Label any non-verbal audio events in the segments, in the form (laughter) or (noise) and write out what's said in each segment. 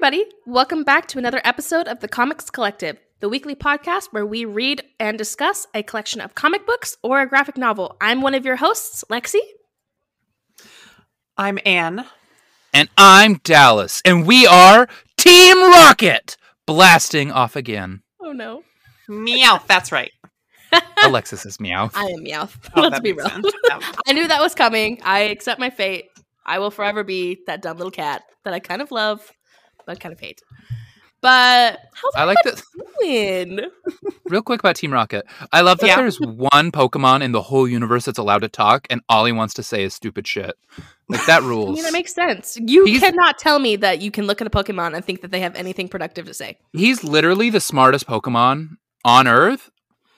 Hey, everybody. Welcome back to another episode of the Comics Collective, the weekly podcast where we read and discuss a collection of comic books or a graphic novel. I'm one of your hosts, Lexi. I'm Anne. And I'm Dallas. And we are Team Rocket, blasting off again. Oh, no. Meow. That's right. (laughs) Alexis is meow. I am Meowth. Oh, (laughs) Let's be real. (laughs) I knew that was coming. I accept my fate. I will forever be that dumb little cat that I kind of love, but kind of hate. But how's I like that. everyone doing? (laughs) Real quick about Team Rocket. I love that Yeah. there's one Pokemon in the whole universe that's allowed to talk, and all he wants to say is stupid shit. Like that (laughs) I rules. mean, that makes sense. You He's- cannot tell me that you can look at a Pokemon and think that they have anything productive to say. He's literally the smartest Pokemon on Earth,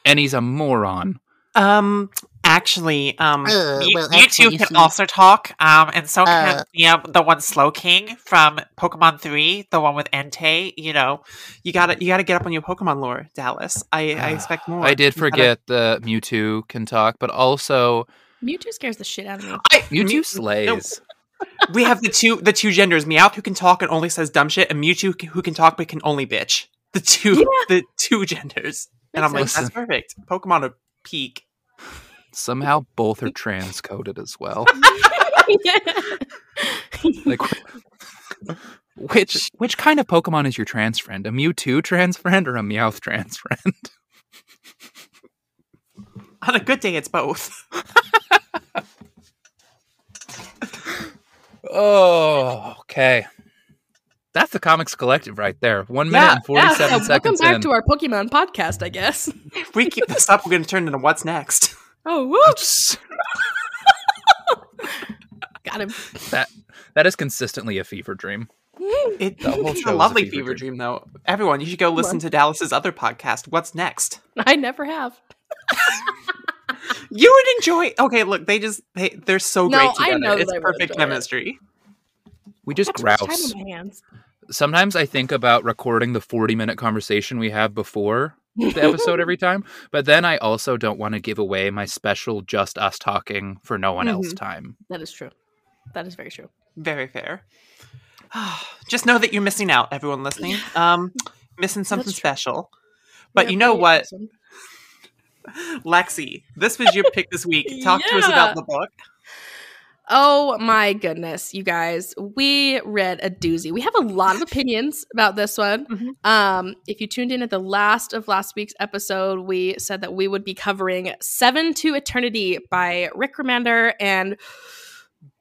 and he's a moron. Um, actually, um, Uh, Mew- well, Mewtwo actually, can see- also talk. Um, and so can Uh. the um, the one Slowking from Pokemon Three, the one with Entei. You know, you gotta you gotta get up on your Pokemon lore, Dallas. I I (sighs) expect more. I did You gotta- forget the Mewtwo can talk, but also Mewtwo scares the shit out of me. I, Mewtwo Mew- slays. we have the two the two genders: Meowth who can talk and only says dumb shit, and Mewtwo who can talk but can only bitch. The two Yeah. the two (laughs) genders, and I'm like, that's perfect. Pokemon are peak. Somehow both are (laughs) transcoded as well. (laughs) like which which kind of Pokemon is your trans friend? A Mewtwo trans friend or a Meowth trans friend? (laughs) On a good day, it's both. Oh, okay. That's the Comics Collective right there. One minute Yeah, and forty-seven Yeah, welcome seconds back in. to our Pokemon podcast, I guess. If we keep this up, we're going to turn into what's next. Oh, woo! S- (laughs) Got him. that that is consistently a fever dream. (laughs) It, The whole it's a is a lovely fever fever dream. dream, though. Everyone, you should go listen to Dallas's other podcast. What's next? I never have. You would enjoy. Okay, look, they just they, they're so No, great I together. know that it's I would perfect enjoy it. chemistry. We just Got too much time grouse. on my hands. Sometimes I think about recording the forty-minute conversation we have before the episode every time, but then I also don't want to give away my special just us talking for no one else Mhm. time. That is true. That is very true. Very fair. (sighs) just know that you're missing out, everyone listening. Um, missing something That's true. special. But Yeah, you know what, awesome. Lexi, this was your pick this week. Talk to us about the book. Oh my goodness, you guys. We read a doozy. We have a lot of opinions about this one. Mhm. Um, if you tuned in at the last of last week's episode, we said that we would be covering Seven to Eternity by Rick Remender and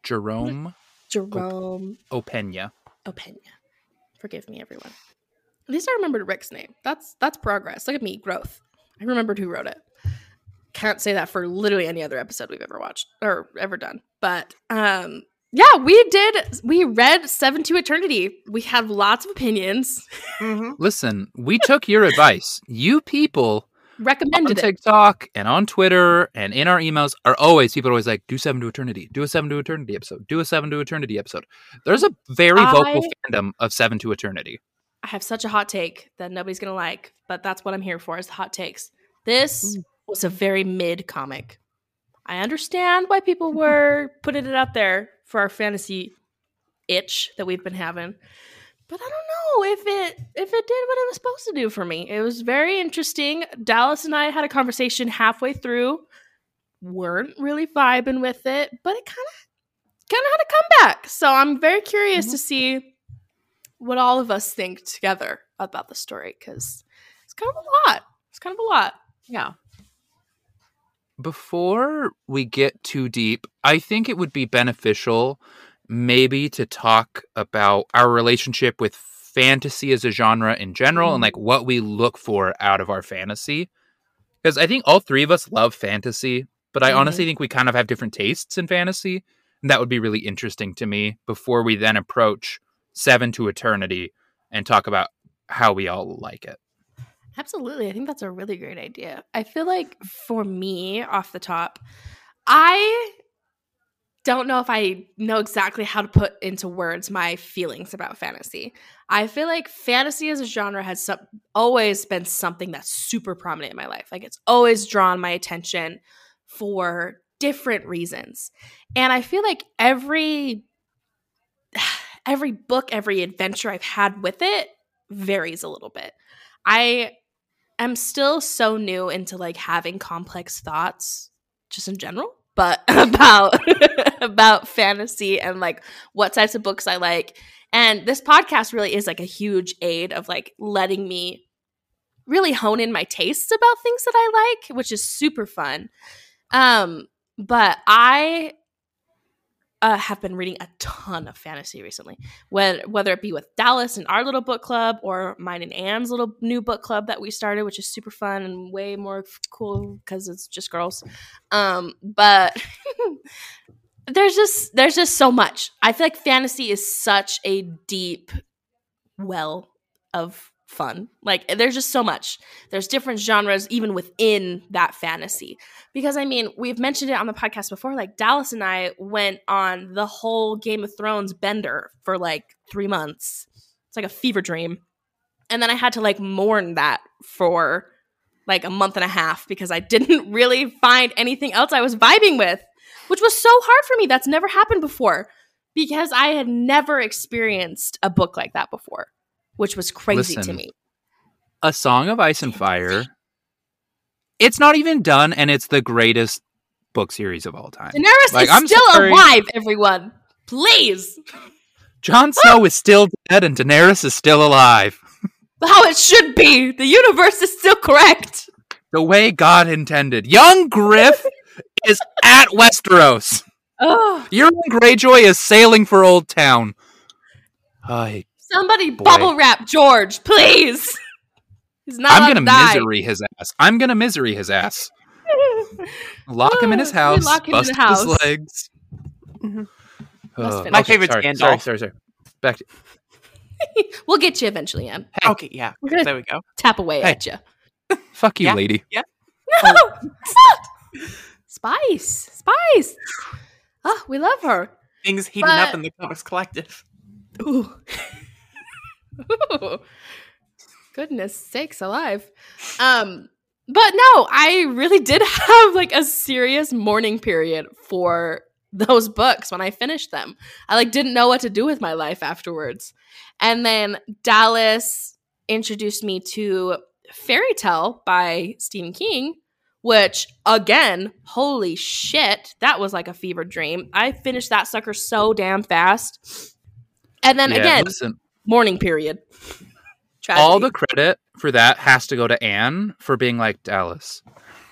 Jerome Jerome Opena. Opena. Forgive me, everyone. At least I remembered Rick's name. That's that's progress. Look at me, growth. I remembered who wrote it. Can't say that for literally any other episode we've ever watched or ever done. But um yeah, we did we read Seven to Eternity. We have lots of opinions. Mhm. Listen, we took your advice. You people on Recommended it. TikTok and on Twitter and in our emails are always people are always like, do seven to eternity, do a seven to eternity episode, do a seven to eternity episode. There's a very vocal I- fandom of seven to eternity. I have such a hot take that nobody's gonna like, but that's what I'm here for is the hot takes. This was a very mid comic. I understand why people (laughs) were putting it out there for our fantasy itch that we've been having. But I don't know if it if it did what it was supposed to do for me. It was very interesting. Dallas and I had a conversation halfway through. weren't really vibing with it, but it kind of kind of had a comeback. So I'm very curious to mm-hmm. see what all of us think together about the story because it's kind of a lot. It's kind of a lot. Yeah. Before we get too deep, I think it would be beneficial maybe to talk about our relationship with fantasy as a genre in general and like what we look for out of our fantasy. Because I think all three of us love fantasy, but I Mhm. honestly think we kind of have different tastes in fantasy. And that would be really interesting to me before we then approach Seven to Eternity and talk about how we all like it. Absolutely. I think that's a really great idea. I feel like for me, off the top, I don't know if I know exactly how to put into words my feelings about fantasy. I feel like fantasy as a genre has some, always been something that's super prominent in my life. Like it's always drawn my attention for different reasons. And I feel like every (sighs) every book, every adventure I've had with it varies a little bit. I am still so new into like having complex thoughts just in general, but (laughs) about about fantasy and like what types of books I like. And this podcast really is like a huge aid of like letting me really hone in my tastes about things that I like, which is super fun. Um, but I uh, have been reading a ton of fantasy recently, whether, it be with Dallas and our little book club or mine and Anne's little new book club that we started, which is super fun and way more cool because it's just girls. Um, but (laughs) there's just there's just so much. I feel like fantasy is such a deep well of fun. Like there's just so much. There's different genres even within that fantasy. Because I mean, we've mentioned it on the podcast before. Like Dallas and I went on the whole Game of Thrones bender for like three months. It's like a fever dream. And then I had to like mourn that for like a month and a half because I didn't (laughs) really find anything else I was vibing with, which was so hard for me. That's never happened before because I had never experienced a book like that before which was crazy to me. A Song of Ice and Fire. It's not even done, and it's the greatest book series of all time. Daenerys Like, is I'm still sorry. alive, everyone. Please. Jon Snow is still dead, and Daenerys is still alive. (laughs) How it should be. The universe is still correct. The way God intended. Young Griff (laughs) is at Westeros. Oh, Euron Greyjoy is sailing for Oldtown. Ay, somebody Boy. bubble wrap George, please. (laughs) He's not I'm gonna to die. misery his ass. I'm gonna misery his ass. (laughs) Lock him in his house. lock him in bust the house. his legs. Mhm. Oh. My okay, favorite's sorry, Gandalf. Sorry, sorry, sorry. Back to (laughs) we'll get you eventually, Em. Hey. Okay, yeah. We're There we go. tap away Hey. at you. fuck you, Yeah. lady. No! Spice. Spice. Oh, we love her. Things heating up in the Comics Collective. Ooh. Ooh. Goodness sakes alive. Um but no, I really did (laughs) have like a serious mourning period for those books when I finished them. I like didn't know what to do with my life afterwards. And then Dallas introduced me to Fairy Tale by Stephen King, which again, holy shit, that was like a fever dream. I finished that sucker so damn fast. And then Yeah, again, listen, mourning period. all the credit for that has to go to Anne for being like Dallas.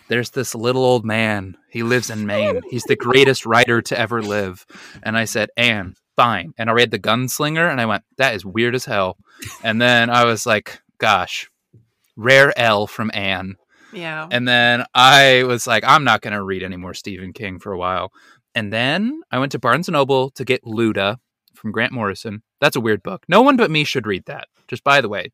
There's this little old man. He lives in Maine. He's the greatest writer to ever live. And I said, Anne, fine. And I read The Gunslinger and I went, that is weird as hell. And then I was like, gosh, rare L from Anne. Yeah. And then I was like, I'm not going to read any more Stephen King for a while. And then I went to Barnes and Noble to get Luda from Grant Morrison. That's a weird book. No one but me should read that. Just by the way,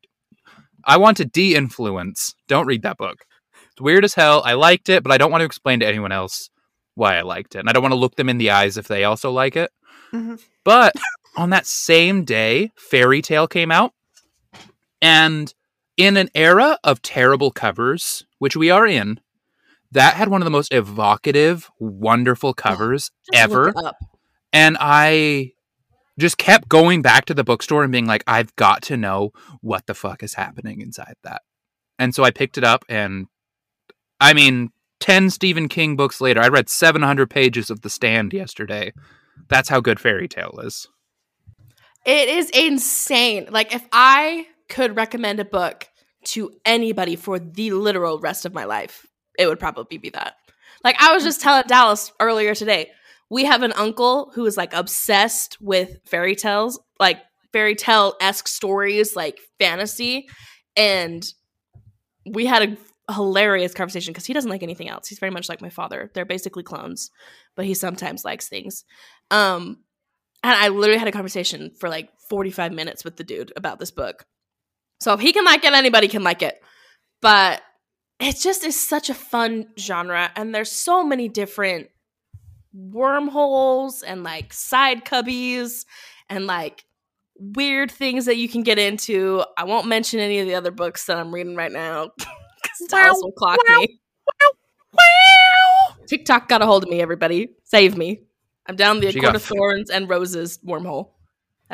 I want to de-influence. Don't read that book. It's weird as hell. I liked it, but I don't want to explain to anyone else why I liked it. And I don't want to look them in the eyes if they also like it. Mhm. But on that same day, Fairy Tale came out. And in an era of terrible covers, which we are in, that had one of the most evocative, wonderful covers Just look ever. And I just kept going back to the bookstore and being like, I've got to know what the fuck is happening inside that. And so I picked it up, and I mean, 10 Stephen King books later, I read 700 pages of The Stand yesterday. That's how good Fairy Tale is. It is insane. Like if I could recommend a book to anybody for the literal rest of my life, it would probably be that. Like I was just telling Dallas earlier today, we have an uncle who is like obsessed with fairy tales, like fairy tale esque stories, like fantasy, and we had a hilarious conversation because he doesn't like anything else. He's very much like my father. They're basically clones, but he sometimes likes things. Um, and I literally had a conversation for like 45 minutes with the dude about this book. So if he can like it, anybody can like it. But it just is such a fun genre. And there's so many different wormholes and like side cubbies and like weird things that you can get into. I won't mention any of the other books that I'm reading right now (laughs) because Dallas will clock me. TikTok got a hold of me, everybody. Save me. I'm down the She Court of Thorns and Roses wormhole.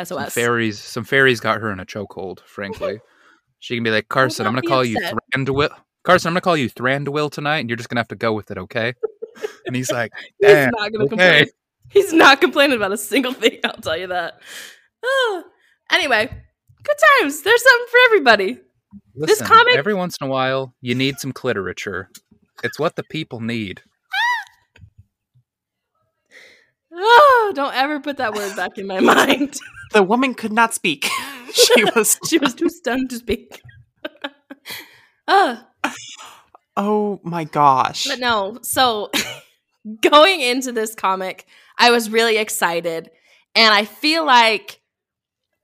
Some SOS. fairies, some fairies got her in a chokehold. Frankly, she can be like, Carson, I'm gonna be call you. Thranduil. Carson, I'm gonna call you Thranduil tonight, and you're just gonna have to go with it, okay? And he's like, (laughs) He's not gonna okay." complain. He's not complaining about a single thing. I'll tell you that. Ah. anyway, good times. There's something for everybody. This comic- every once in a while, you need some cliterature. It's what the people need. Oh, don't ever put that word back in my (laughs) mind. The woman could not speak. (laughs) she was. she was too stunned to speak. uh, Oh Oh my gosh. but no, so (laughs) going into this comic, I was really excited. And I feel like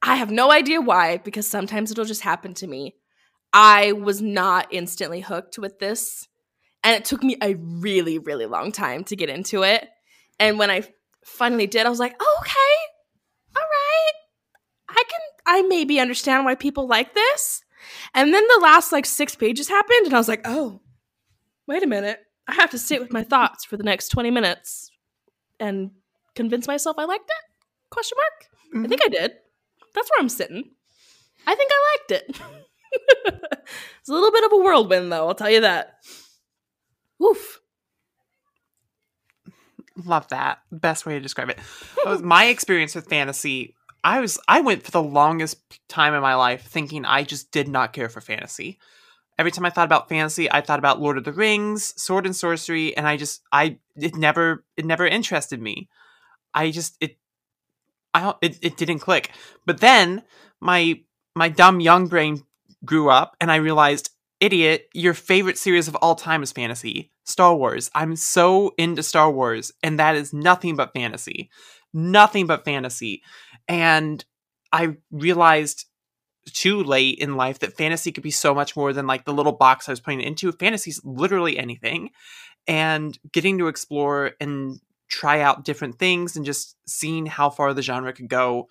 I have no idea why, because sometimes it'll just happen to me. I was not instantly hooked with this. And it took me a really, really long time to get into it. And when I finally did, I was like, oh, okay, all right. I can, I maybe understand why people like this. And then the last like six pages happened, and I was like, oh, wait a minute. I have to sit with my thoughts for the next 20 minutes and convince myself I liked it? Question mark? I think mm-hmm. I did. That's where I'm sitting. I think I liked it. (laughs) it's a little bit of a whirlwind, though, I'll tell you that. Oof. Love that. Best way to describe it. My experience with fantasy. I was I went for the longest time in my life thinking I just did not care for fantasy. Every time I thought about fantasy, I thought about Lord of the Rings, Sword and Sorcery, and I just I it never it never interested me. I just it I it, it didn't click. But then my my dumb young brain grew up and I realized, idiot, your favorite series of all time is fantasy. Star Wars. I'm so into Star Wars, and that is nothing but fantasy. Nothing but fantasy. And I realized too late in life that fantasy could be so much more than like the little box I was putting it into. Fantasy's literally anything. And getting to explore and try out different things and just seeing how far the genre could go.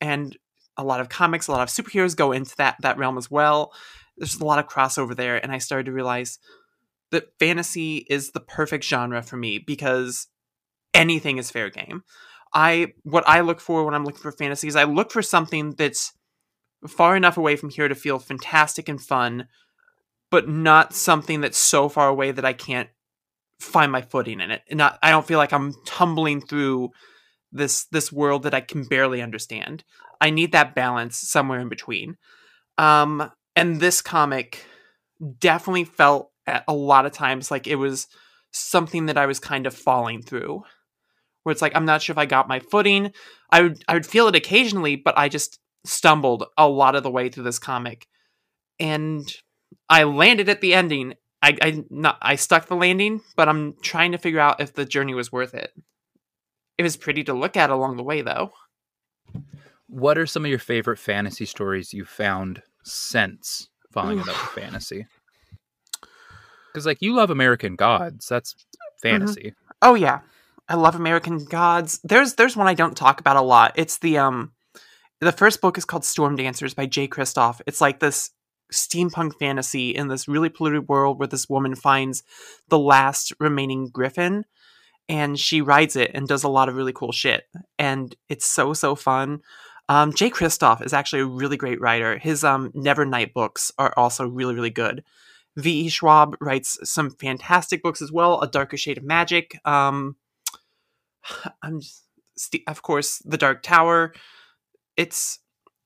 And a lot of comics, a lot of superheroes go into that that realm as well. There's a lot of crossover there, and I started to realize that fantasy is the perfect genre for me because anything is fair game. I what I look for when I'm looking for fantasy is I look for something that's far enough away from here to feel fantastic and fun, but not something that's so far away that I can't find my footing in it. Not I don't feel like I'm tumbling through this this world that I can barely understand. I need that balance somewhere in between. Um and this comic definitely felt at a lot of times like it was something that I was kind of falling through. Where it's like I'm not sure if I got my footing. I would I would feel it occasionally, but I just stumbled a lot of the way through this comic. And I landed at the ending. I I not I stuck the landing, but I'm trying to figure out if the journey was worth it. It was pretty to look at along the way though. What are some of your favorite fantasy stories you've found since falling in love with fantasy? Because, like, you love American Gods. That's fantasy. Oh yeah. I love American Gods. There's there's one I don't talk about a lot. It's the um the first book is called Storm Dancers by Jay Kristoff. It's like this steampunk fantasy in this really polluted world where this woman finds the last remaining griffin and she rides it and does a lot of really cool shit. And it's so so fun. Um, Jay Kristoff is actually a really great writer. His um, Nevernight books are also really really good. V.E. Schwab writes some fantastic books as well. A Darker Shade of Magic. Um, (sighs) I'm just, of course the Dark Tower. It's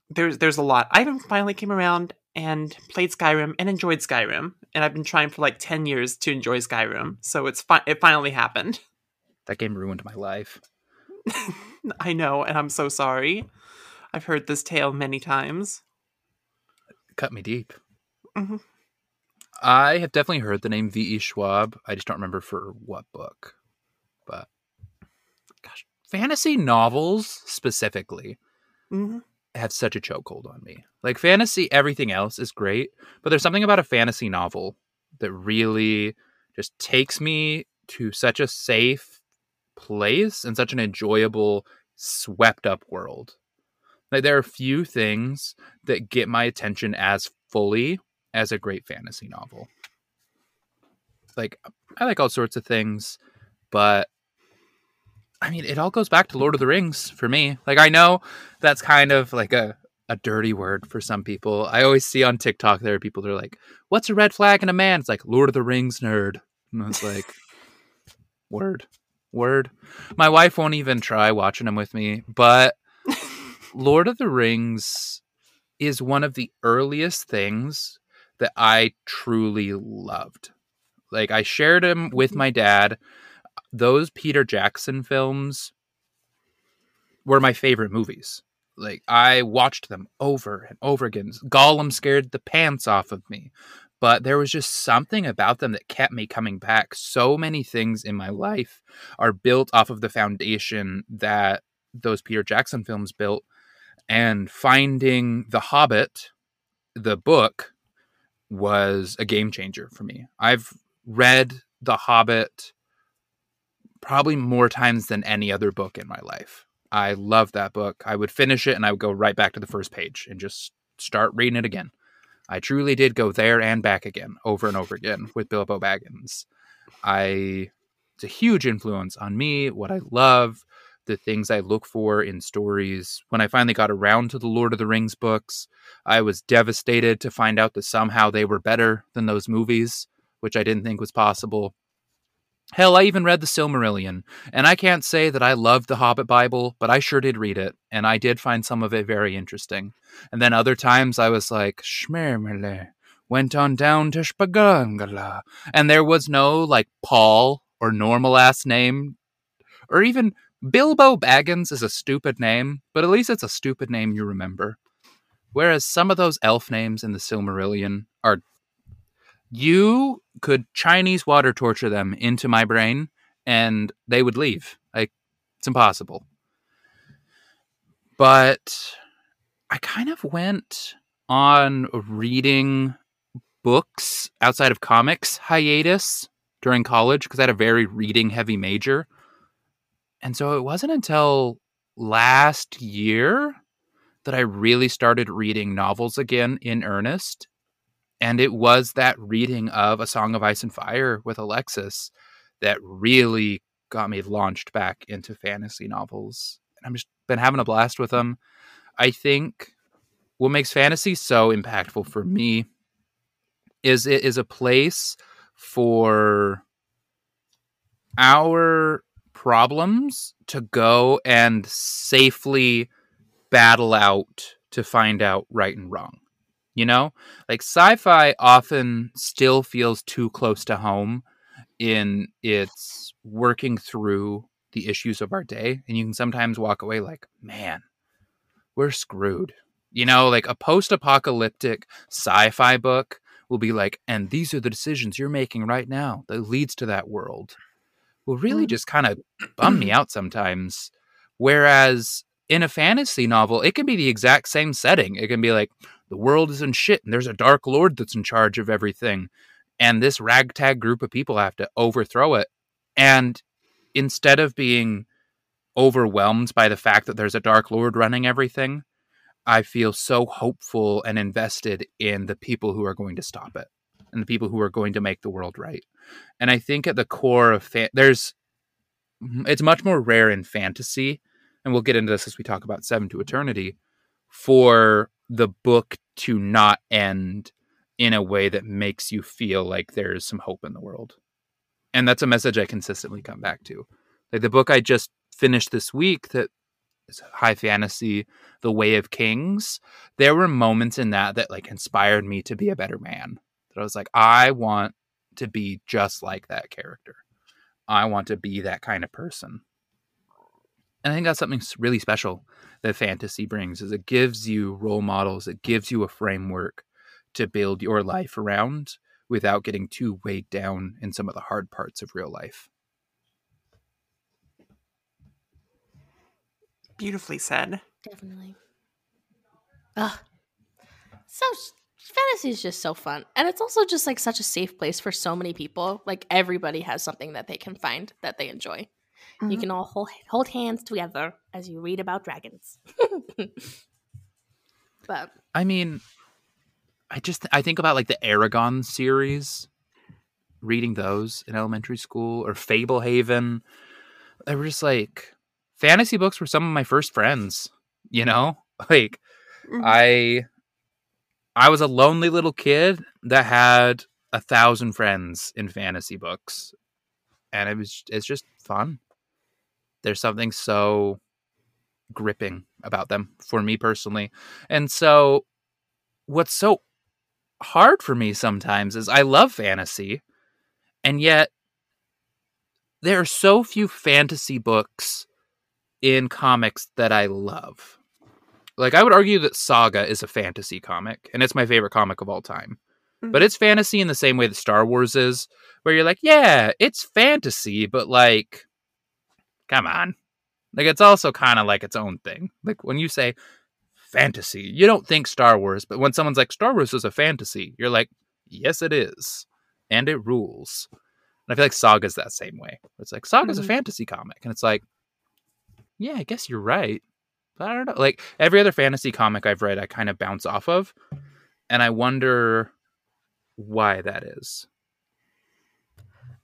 there's there's a lot. I even finally came around and played Skyrim and enjoyed Skyrim, and I've been trying for like ten years to enjoy Skyrim. So it's fi- it finally happened. (laughs) That game ruined my life. I know, and I'm so sorry. I've heard this tale many times. Cut me deep. Mhm. I have definitely heard the name V.E. Schwab. I just don't remember for what book. But, gosh, fantasy novels specifically hmm have such a chokehold on me. Like fantasy, everything else is great, but there's something about a fantasy novel that really just takes me to such a safe place and such an enjoyable, swept up world. Like there are few things that get my attention as fully as a great fantasy novel. Like I like all sorts of things, but I mean, it all goes back to Lord of the Rings for me. Like, I know that's kind of like a, a dirty word for some people. I always see on TikTok there are people that are like, "What's a red flag in a man?" It's like Lord of the Rings nerd, and I was like, (laughs) "Word, word." My wife won't even try watching them with me, but (laughs) Lord of the Rings is one of the earliest things that I truly loved. Like I shared them with my dad. Those Peter Jackson films were my favorite movies. Like I watched them over and over again. Gollum scared the pants off of me, but there was just something about them that kept me coming back. So many things in my life are built off of the foundation that those Peter Jackson films built and finding The Hobbit, the book, was a game changer for me. I've read The Hobbit probably more times than any other book in my life. I love that book. I would finish it and I would go right back to the first page and just start reading it again. I truly did go there and back again over and over again with Bilbo Baggins. I it's a huge influence on me, what I love, the things I look for in stories. When I finally got around to the Lord of the Rings books, I was devastated to find out that somehow they were better than those movies, which I didn't think was possible. Hell, I even read the Silmarillion, and I can't say that I loved the Hobbit Bible, but I sure did read it, and I did find some of it very interesting. And then other times I was like, Schmermele, went on down to Spagangala, and there was no like Paul or normal ass name, or even Bilbo Baggins is a stupid name, but at least it's a stupid name you remember. Whereas some of those elf names in the Silmarillion are. You could Chinese water torture them into my brain and they would leave. Like, it's impossible. But I kind of went on reading books outside of comics hiatus during college because I had a very reading heavy major. And so it wasn't until last year that I really started reading novels again in earnest. And it was that reading of A Song of Ice and Fire with Alexis that really got me launched back into fantasy novels. And I've just been having a blast with them. I think what makes fantasy so impactful for me is it is a place for our problems to go and safely battle out to find out right and wrong. You know, like sci fi often still feels too close to home in its working through the issues of our day. And you can sometimes walk away like, man, we're screwed. You know, like a post apocalyptic sci fi book will be like, and these are the decisions you're making right now that leads to that world will really mm. just kind of bum me out sometimes. Whereas in a fantasy novel, it can be the exact same setting. It can be like the world is in shit and there's a dark lord that's in charge of everything. And this ragtag group of people have to overthrow it. And instead of being overwhelmed by the fact that there's a dark lord running everything, I feel so hopeful and invested in the people who are going to stop it and the people who are going to make the world right. And I think at the core of fa- there's mm-hmm, it's much more rare in fantasy, and we'll get into this as we talk about Seven to Eternity, for the book to not end in a way that makes you feel like there's some hope in the world. And that's a message I consistently come back to. Like the book I just finished this week that is high fantasy, The Way of Kings, there were moments in that that like inspired me to be a better man that I was like, I want to be just like that character. I want to be that kind of person. And I think that's something really special that fantasy brings is it gives you role models, it gives you a framework to build your life around without getting too weighed down in some of the hard parts of real life. Beautifully said. Definitely. Ah, so fantasy is just so fun and it's also just like such a safe place for so many people like everybody has something that they can find that they enjoy mm-hmm. you can all hold, hold hands together as you read about dragons (laughs) but i mean i just i think about like the Eragon series reading those in elementary school or fablehaven they were just like fantasy books were some of my first friends, you know? (laughs) Like Mhm. I I was a lonely little kid that had a thousand friends in fantasy books. And it was it's just fun. There's something so gripping about them for me personally. And so what's so hard for me sometimes is I love fantasy and yet there are so few fantasy books in comics that I love. Like I would argue that Saga is a fantasy comic and it's my favorite comic of all time. Mm. But it's fantasy in the same way that Star Wars is, where you're like, yeah, it's fantasy, but like come on. Like it's also kind of like its own thing. Like when you say fantasy, you don't think Star Wars, but when someone's like Star Wars is a fantasy, you're like, yes it is. And it rules. And I feel like Saga's that same way. It's like Saga's Mhm. a fantasy comic and it's like yeah, I guess you're right. But I don't know. Like every other fantasy comic I've read, I kind of bounce off of. And I wonder why that is.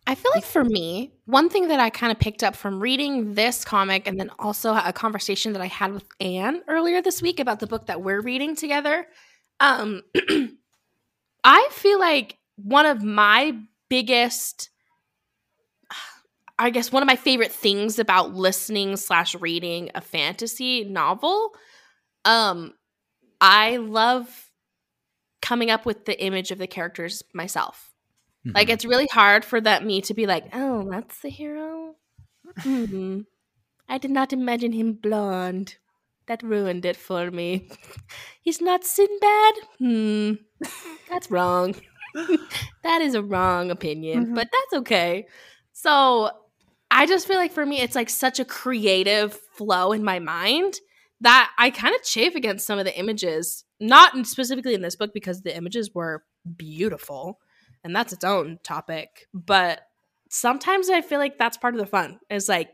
I feel like for me, one thing that I kind of picked up from reading this comic and then also a conversation that I had with Anne earlier this week about the book that we're reading together. Um (clears throat) I feel like one of my biggest I guess one of my favorite things about listening slash reading a fantasy novel, um, I love coming up with the image of the characters myself. Like Mhm. it's really hard for that me to be like, oh, that's the hero. Hmm. I did not imagine him blonde. That ruined it for me. (laughs) He's not Sinbad. Hmm. (laughs) That's wrong. (laughs) that is a wrong opinion, Mhm. but that's okay. So I just feel like for me, it's like such a creative flow in my mind that I kind of chafe against some of the images, not specifically in this book because the images were beautiful and that's its own topic. But sometimes I feel like that's part of the fun is like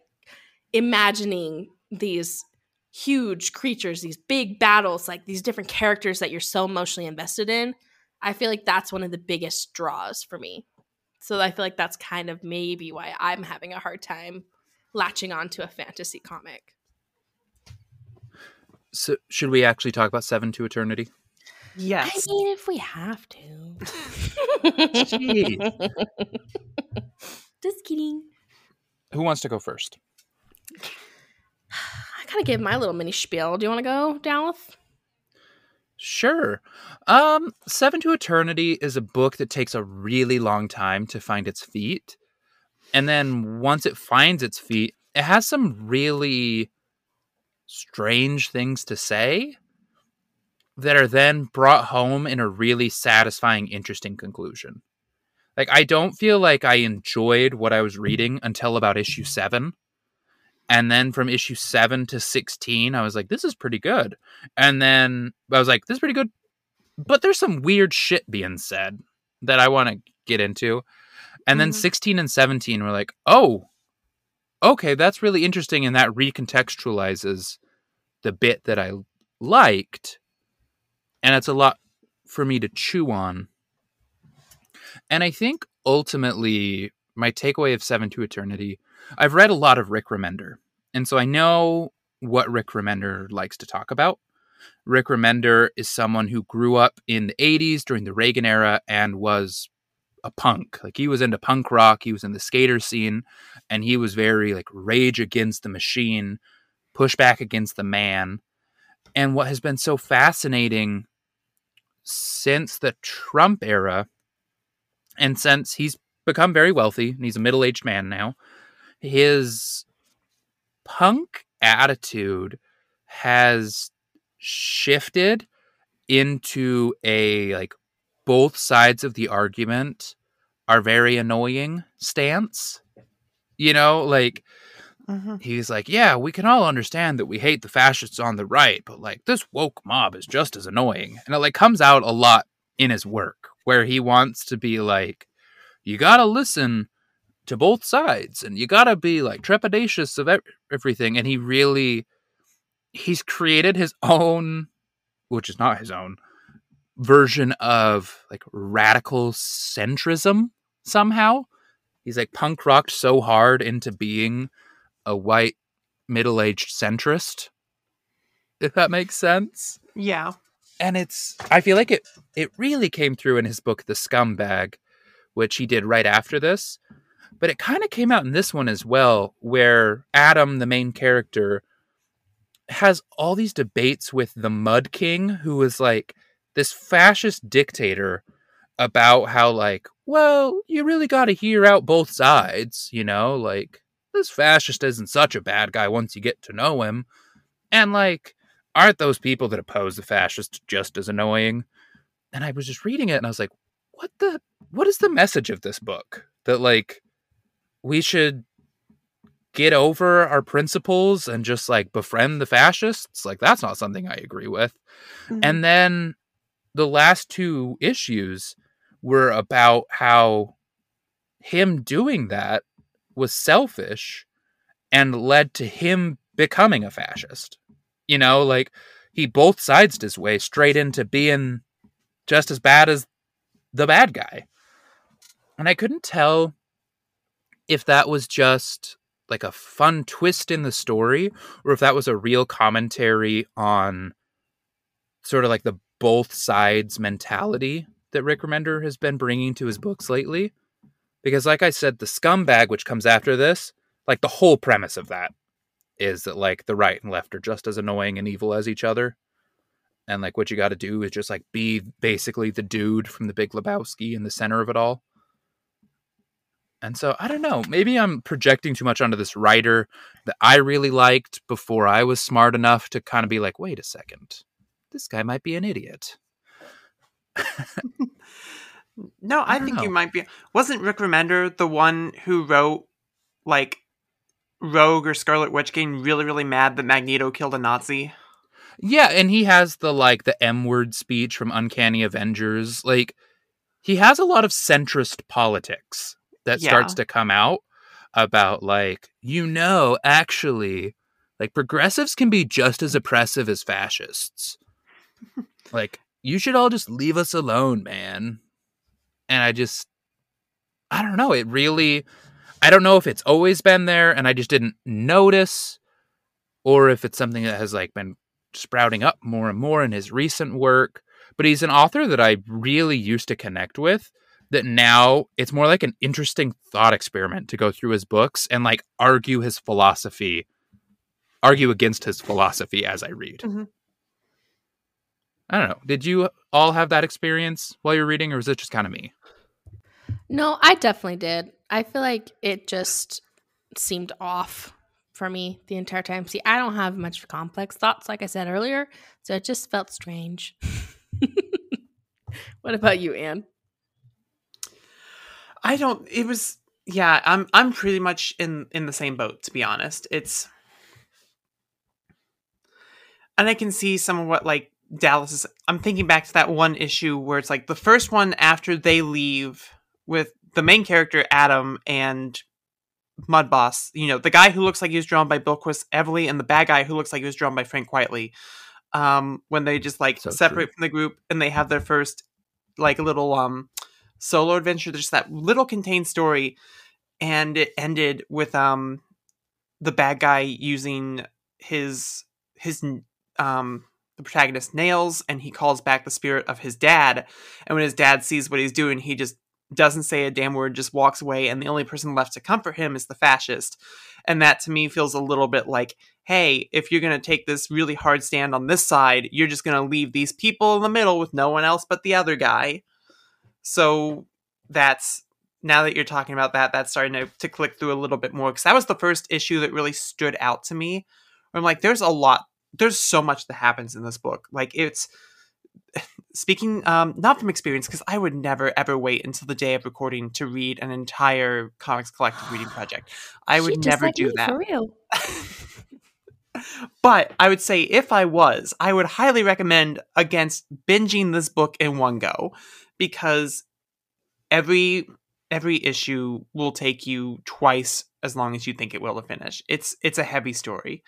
imagining these huge creatures, these big battles, like these different characters that you're so emotionally invested in. I feel like that's one of the biggest draws for me. So I feel like that's kind of maybe why I'm having a hard time latching onto a fantasy comic. So should we actually talk about Seven to Eternity? Yes. I mean, if we have to. Jeez. Just kidding. Who wants to go first? (sighs) I gotta give my little mini spiel. Do you want to go, Dallas? Sure. Um, Seven to Eternity is a book that takes a really long time to find its feet. And then once it finds its feet, it has some really strange things to say that are then brought home in a really satisfying, interesting conclusion. Like, I don't feel like I enjoyed what I was reading until about issue seven. And then from issue seven to 16, I was like, this is pretty good. And then I was like, this is pretty good. But there's some weird shit being said that I want to get into. And then Mhm. 16 and 17 were like, oh, okay, that's really interesting. And that recontextualizes the bit that I liked. And it's a lot for me to chew on. And I think ultimately, my takeaway of Seven to Eternity, I've read a lot of Rick Remender. And so I know what Rick Remender likes to talk about. Rick Remender is someone who grew up in the 80s during the Reagan era and was a punk. Like he was into punk rock, he was in the skater scene, and he was very like rage against the machine, push back against the man. And what has been so fascinating since the Trump era, and since he's become very wealthy and he's a middle aged man now, his punk attitude has shifted into a like both sides of the argument are very annoying stance. You know, like Mhm. he's like, yeah, we can all understand that we hate the fascists on the right, but like this woke mob is just as annoying. And it like comes out a lot in his work where he wants to be like, you gotta listen to both sides and you gotta be like trepidatious of everything. And he really, he's created his own, which is not his own, version of like radical centrism somehow. He's like punk rocked so hard into being a white middle-aged centrist if that makes sense Yeah. and it's i feel like it it really came through in his book the scumbag which he did right after this but it kind of came out in this one as well where adam the main character has all these debates with the mud king who is like this fascist dictator about how like well you really got to hear out both sides you know like this fascist isn't such a bad guy once you get to know him and like aren't those people that oppose the fascists just as annoying? And I was just reading it and I was like, what the what is the message of this book? That like we should get over our principles and just like befriend the fascists? Like that's not something I agree with. Mhm. And then the last two issues were about how him doing that was selfish and led to him becoming a fascist. You know, like he both sides his way straight into being just as bad as the bad guy. And I couldn't tell if that was just like a fun twist in the story or if that was a real commentary on sort of like the both sides mentality that Rick Remender has been bringing to his books lately. Because, like I said, the scumbag, which comes after this, like the whole premise of that is that like the right and left are just as annoying and evil as each other. And like what you got to do is just like be basically the dude from the Big Lebowski in the center of it all. And so I don't know, maybe I'm projecting too much onto this writer that I really liked before I was smart enough to kind of be like, wait a second, this guy might be an idiot. (laughs) (laughs) No, I, I think you might be. Wasn't Rick Remender the one who wrote like Rogue or Scarlet Witch getting really, really mad that Magneto killed a Nazi? Yeah, and he has the like the M word speech from Uncanny Avengers. Like he has a lot of centrist politics that Yeah. starts to come out about like, you know, actually like progressives can be just as oppressive as fascists. (laughs) like you should all just leave us alone, man. And I just I don't know, it really I don't know if it's always been there and I just didn't notice or if it's something that has like been sprouting up more and more in his recent work. But he's an author that I really used to connect with. That now it's more like an interesting thought experiment to go through his books and like argue his philosophy, argue against his philosophy as I read. Mhm. I don't know. Did you all have that experience while you're reading, or was it just kind of me? No, I definitely did. I feel like it just seemed off for me the entire time. See, I don't have much complex thoughts, like I said earlier, so it just felt strange. (laughs) what about you, Anne? I don't. It was. Yeah, I'm. I'm pretty much in in the same boat. To be honest, it's. And I can see some of what like Dallas is. I'm thinking back to that one issue where it's like the first one after they leave with the main character Adam and Mud Boss. You know, the guy who looks like he was drawn by Bill Quist Everly, and the bad guy who looks like he was drawn by Frank Quitely. Um, when they just like So separate from the group and they have their first like little um solo adventure. There's that little contained story, and it ended with um the bad guy using his his um the protagonist nails, and he calls back the spirit of his dad. And when his dad sees what he's doing, he just doesn't say a damn word, just walks away, and the only person left to comfort him is the fascist. And that to me feels a little bit like, hey, if you're going to take this really hard stand on this side, you're just going to leave these people in the middle with no one else but the other guy. So that's now that you're talking about that, that's starting to, to click through a little bit more because that was the first issue that really stood out to me. I'm like, there's a lot, there's so much that happens in this book. Like it's (sighs) speaking um not from experience because I would never ever wait until the day of recording to read an entire comics collective reading (sighs) project. I would never like do me, that. for real. (laughs) But I would say if I was, I would highly recommend against binging this book in one go because every every issue will take you twice as long as you think it will to finish. It's it's a heavy story.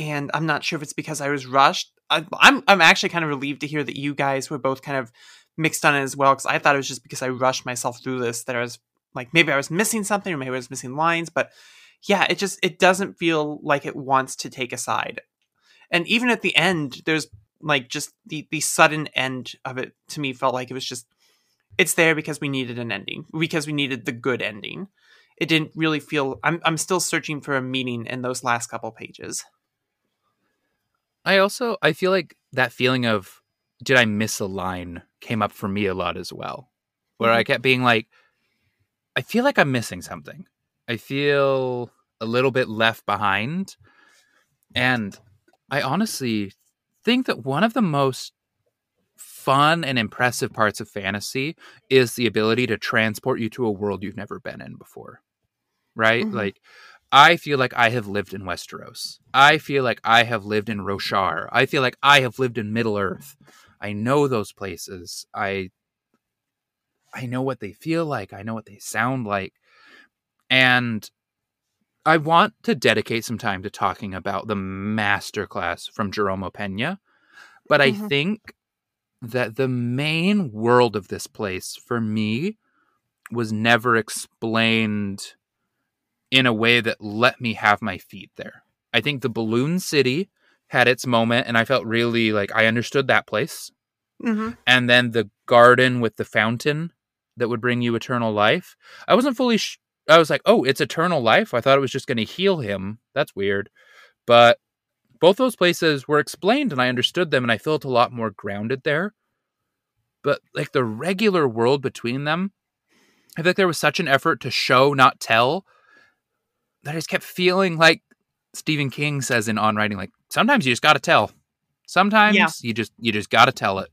And I'm not sure if it's because I was rushed. I, I'm I'm actually kind of relieved to hear that you guys were both kind of mixed on it as well because I thought it was just because I rushed myself through this that I was like maybe I was missing something or maybe I was missing lines, but yeah, it just it doesn't feel like it wants to take a side. And even at the end, there's like just the the sudden end of it to me felt like it was just it's there because we needed an ending because we needed the good ending it didn't really feel i'm i'm still searching for a meaning in those last couple pages I also I feel like that feeling of did I miss a line came up for me a lot as well. Where I kept being like I feel like I'm missing something. I feel a little bit left behind. And I honestly think that one of the most fun and impressive parts of fantasy is the ability to transport you to a world you've never been in before. Right? Mhm. Like I feel like I have lived in Westeros. I feel like I have lived in Roshar. I feel like I have lived in Middle Earth. I know those places. I I know what they feel like. I know what they sound like. And I want to dedicate some time to talking about the masterclass from Jerome Opena. But I Mhm. think that the main world of this place for me was never explained in a way that let me have my feet there. I think the Balloon City had its moment and I felt really like I understood that place. mm-hmm. And then the garden with the fountain that would bring you eternal life. I wasn't fully sh- I was like, "Oh, it's eternal life." I thought it was just going to heal him. That's weird. But both those places were explained and I understood them and I felt a lot more grounded there. But like the regular world between them, I think there was such an effort to show, not tell, that I just kept feeling like Stephen King says in On Writing, like sometimes you just got to tell. Sometimes Yeah. you just you just got to tell it,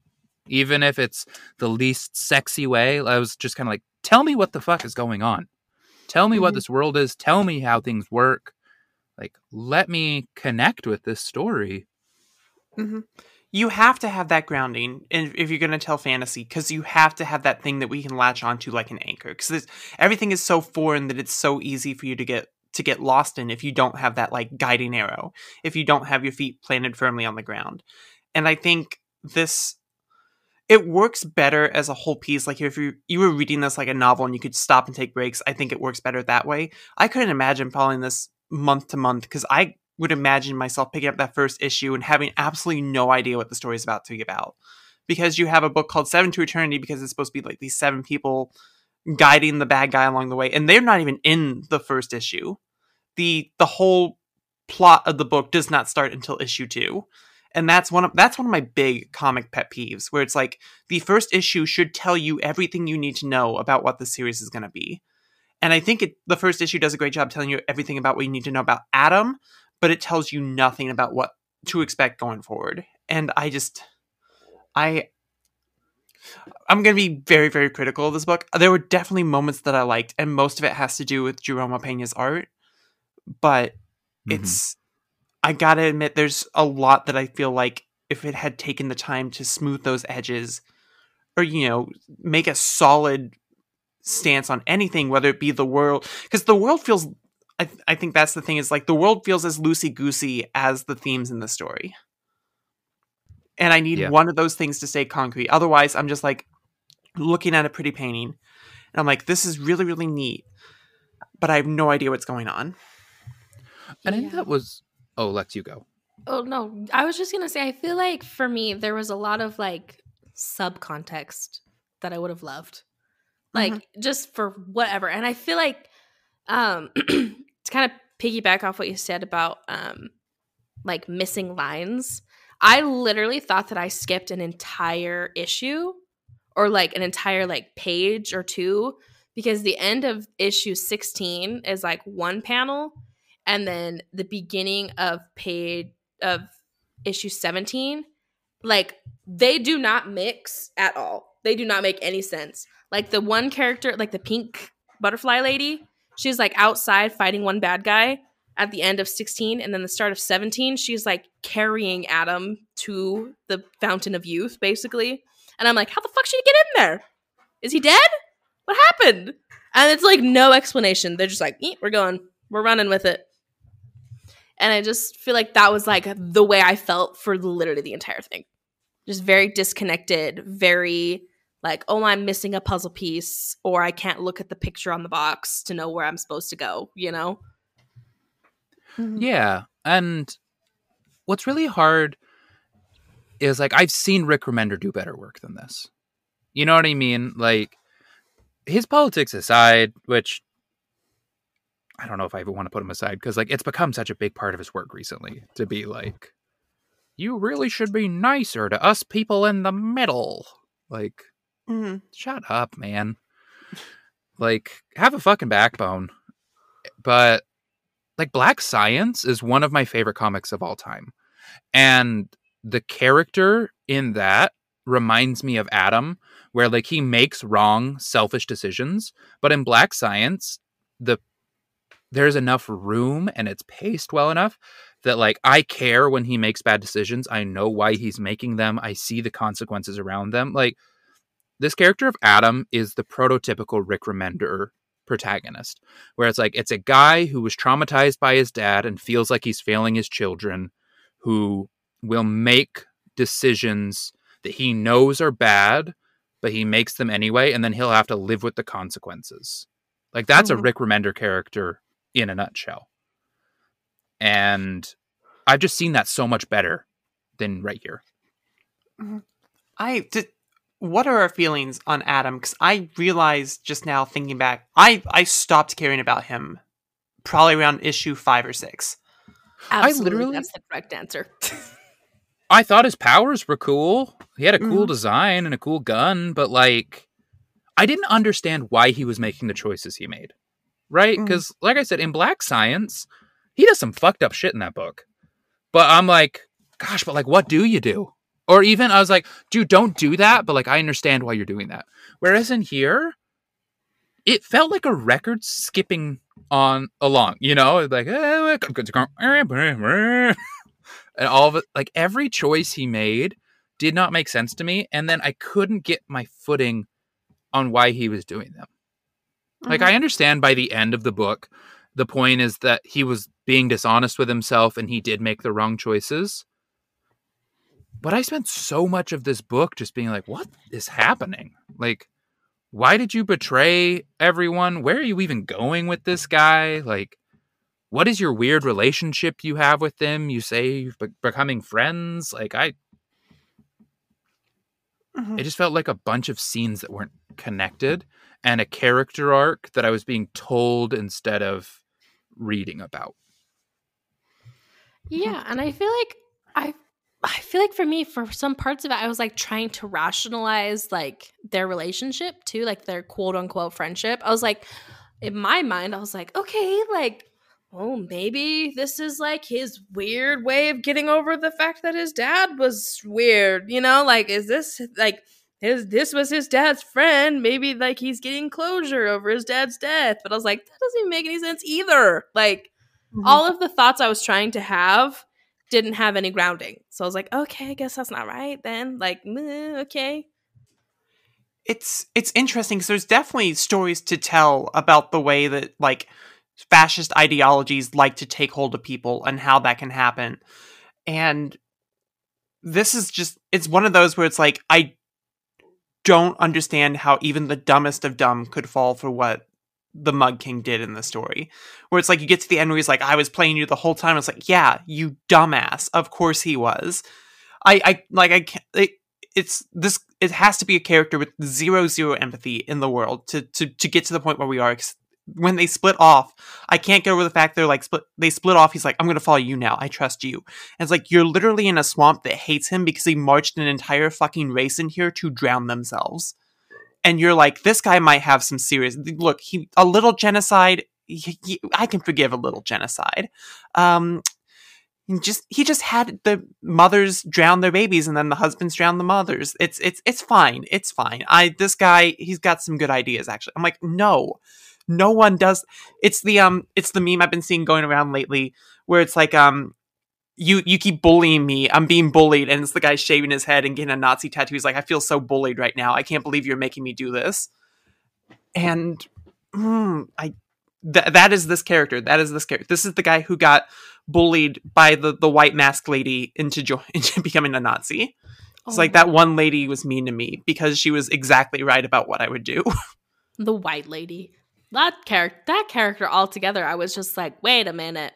even if it's the least sexy way. I was just kind of like, tell me what the fuck is going on. Tell me what Mhm. this world is. Tell me how things work. Like, let me connect with this story. you have to have that grounding in, if you're going to tell fantasy because you have to have that thing that we can latch onto like an anchor because everything is so foreign that it's so easy for you to get to get lost in if you don't have that like guiding arrow if you don't have your feet planted firmly on the ground and i think this it works better as a whole piece like if you you were reading this like a novel and you could stop and take breaks i think it works better that way i couldn't imagine following this month to month because i would imagine myself picking up that first issue and having absolutely no idea what the story is about to be about. Because you have a book called Seven to Eternity because it's supposed to be like these seven people guiding the bad guy along the way, and they're not even in the first issue. The the whole plot of the book does not start until issue two. And that's one of that's one of my big comic pet peeves, where it's like the first issue should tell you everything you need to know about what the series is gonna be. And I think it, the first issue does a great job telling you everything about what you need to know about Adam, but it tells you nothing about what to expect going forward. And I just I I'm going to be very very critical of this book. There were definitely moments that I liked and most of it has to do with Jerome Opena's art, but Mhm. it's I got to admit there's a lot that I feel like if it had taken the time to smooth those edges or you know, make a solid stance on anything whether it be the world because the world feels I, th- I think that's the thing is like the world feels as loosey goosey as the themes in the story. And I need Yeah. one of those things to stay concrete. Otherwise, I'm just like looking at a pretty painting and I'm like, this is really, really neat. But I have no idea what's going on. And I think that was. Oh, Lex, you go. Oh no, I was just gonna say I feel like for me there was a lot of like subcontext that I would have loved. Like just for whatever. And I feel like um (clears throat) to kind of piggyback off what you said about um like missing lines. I literally thought that I skipped an entire issue or like an entire like page or two because the end of issue 16 is like one panel and then the beginning of page of issue 17 like they do not mix at all. They do not make any sense. Like the one character like the pink butterfly lady she's like outside fighting one bad guy at the end of 16 and then the start of 17 she's like carrying adam to the fountain of youth basically. And i'm like how the fuck should he get in there? Is he dead? What happened? And it's like no explanation. They're just like "Eh, we're going we're running with it and I just feel like that was like the way I felt for literally the entire thing. Just very disconnected, very like, oh, I'm missing a puzzle piece, or I can't look at the picture on the box to know where I'm supposed to go, you know? Mm-hmm. Yeah. And what's really hard is like I've seen Rick Remender do better work than this. You know what I mean? Like his politics aside, which I don't know if I even want to put him aside because like it's become such a big part of his work recently to be like, you really should be nicer to us people in the middle. Like, Mhm. shut up, man. Like, have a fucking backbone. But like Black Science is one of my favorite comics of all time. And the character in that reminds me of Adam, where like he makes wrong, selfish decisions. But in Black Science, the there's enough room and it's paced well enough that like I care when he makes bad decisions. I know why he's making them. I see the consequences around them. Like this character of Adam is the prototypical Rick Remender protagonist, where it's like it's a guy who was traumatized by his dad and feels like he's failing his children, who will make decisions that he knows are bad, but he makes them anyway, and then he'll have to live with the consequences. Like that's a Mhm. Rick Remender character in a nutshell. And I've just seen that so much better than right here. I did. What are our feelings on Adam? Because I realized just now, thinking back, I I stopped caring about him probably around issue five or six. Absolutely, literally- that's the correct answer. (laughs) I thought his powers were cool. He had a cool Mhm. design and a cool gun, but like I didn't understand why he was making the choices he made. Right? Mm-hmm. Because like I said, in Black Science, he does some fucked up shit in that book. But I'm like, gosh, but like what do you do? Or even I was like, dude, don't do that, but like I understand why you're doing that. Whereas in here, it felt like a record skipping on along, you know, like (laughs) and all of it like every choice he made did not make sense to me and then i couldn't get my footing on why he was doing them like i understand by the end of the book the point is that he was being dishonest with himself and he did make the wrong choices but i spent so much of this book just being like what is happening like why did you betray everyone where are you even going with this guy like what is your weird relationship you have with them? You say you've be- becoming friends. Like I, Mhm. it just felt like a bunch of scenes that weren't connected and a character arc that I was being told instead of reading about. Yeah, and I feel like I I feel like for me for some parts of it I was like trying to rationalize like their relationship too, like their quote unquote friendship. I was like in my mind I was like, okay, like oh, maybe this is like his weird way of getting over the fact that his dad was weird, you know? Like is this like his this was his dad's friend, maybe like he's getting closure over his dad's death. But I was like that doesn't even make any sense either. Like mm-hmm. all of the thoughts I was trying to have didn't have any grounding. So I was like, okay, I guess that's not right then. Like, meh, okay. it's it's interesting because there's definitely stories to tell about the way that like fascist ideologies like to take hold of people and how that can happen and this is just it's one of those where it's like i don't understand how even the dumbest of dumb could fall for what the mug king did in the story. Where it's like you get to the end where he's like i was playing you the whole time. It's like yeah you dumbass. Of course he was. I i like i can't it, it's this it has to be a character with zero zero empathy in the world to to to get to the point where we are when they split off i can't get over the fact they're like split they split off he's like i'm gonna follow you now i trust you. And it's like you're literally in a swamp that hates him because he marched an entire fucking race in here to drown themselves. And you're like this guy might have some serious look he a little genocide he, he- i can forgive a little genocide. Um just he just had the mothers drown their babies and then the husbands drown the mothers. It's it's it's fine it's fine. I this guy he's got some good ideas actually. I'm like no no one does it's the um it's the meme i've been seeing going around lately where it's like um you you keep bullying me i'm being bullied and it's the guy shaving his head and getting a nazi tattoo he's like i feel so bullied right now i can't believe you're making me do this. And mm, i th- that is this character that is this character this is the guy who got bullied by the the white mask lady into jo- (laughs) into becoming a nazi. It's like Oh, that one lady was mean to me because she was exactly right about what i would do. The white lady. That character that character altogether, I was just like, wait a minute.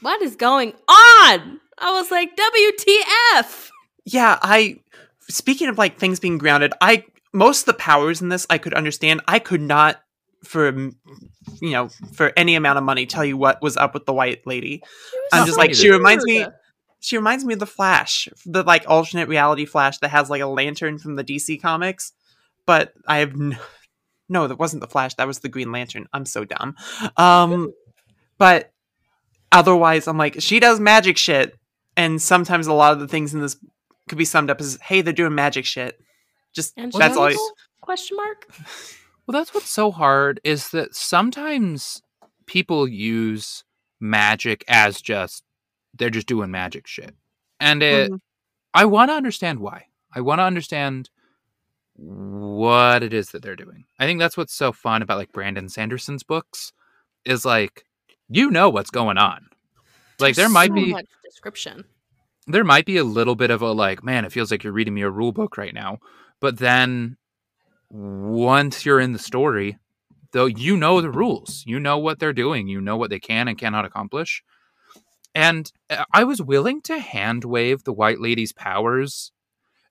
what is going on? I was like, WTF? Yeah, I speaking of like things being grounded, I most of the powers in this I could understand. I could not for you know for any amount of money tell you what was up with the white lady. I'm just like she reminds me she reminds me of the Flash, the like alternate reality Flash that has like a lantern from the DC comics. But I have no, no that wasn't the Flash. That was the Green Lantern. I'm so dumb. Um, but otherwise, I'm like she does magic shit, and sometimes a lot of the things in this could be summed up as, "Hey, they're doing magic shit." Just And that's all. I, Question mark? (laughs) Well, that's what's so hard is that sometimes people use magic as just they're just doing magic shit. And it Mhm. I want to understand why. I want to understand what it is that they're doing. I think that's what's so fun about like Brandon Sanderson's books is like you know what's going on. Like there might so be description. there might be a little bit of a like, man, it feels like you're reading me a rule book right now. But then once you're in the story, though you know the rules. You know what they're doing. You know what they can and cannot accomplish. And uh, I was willing to hand wave the white lady's powers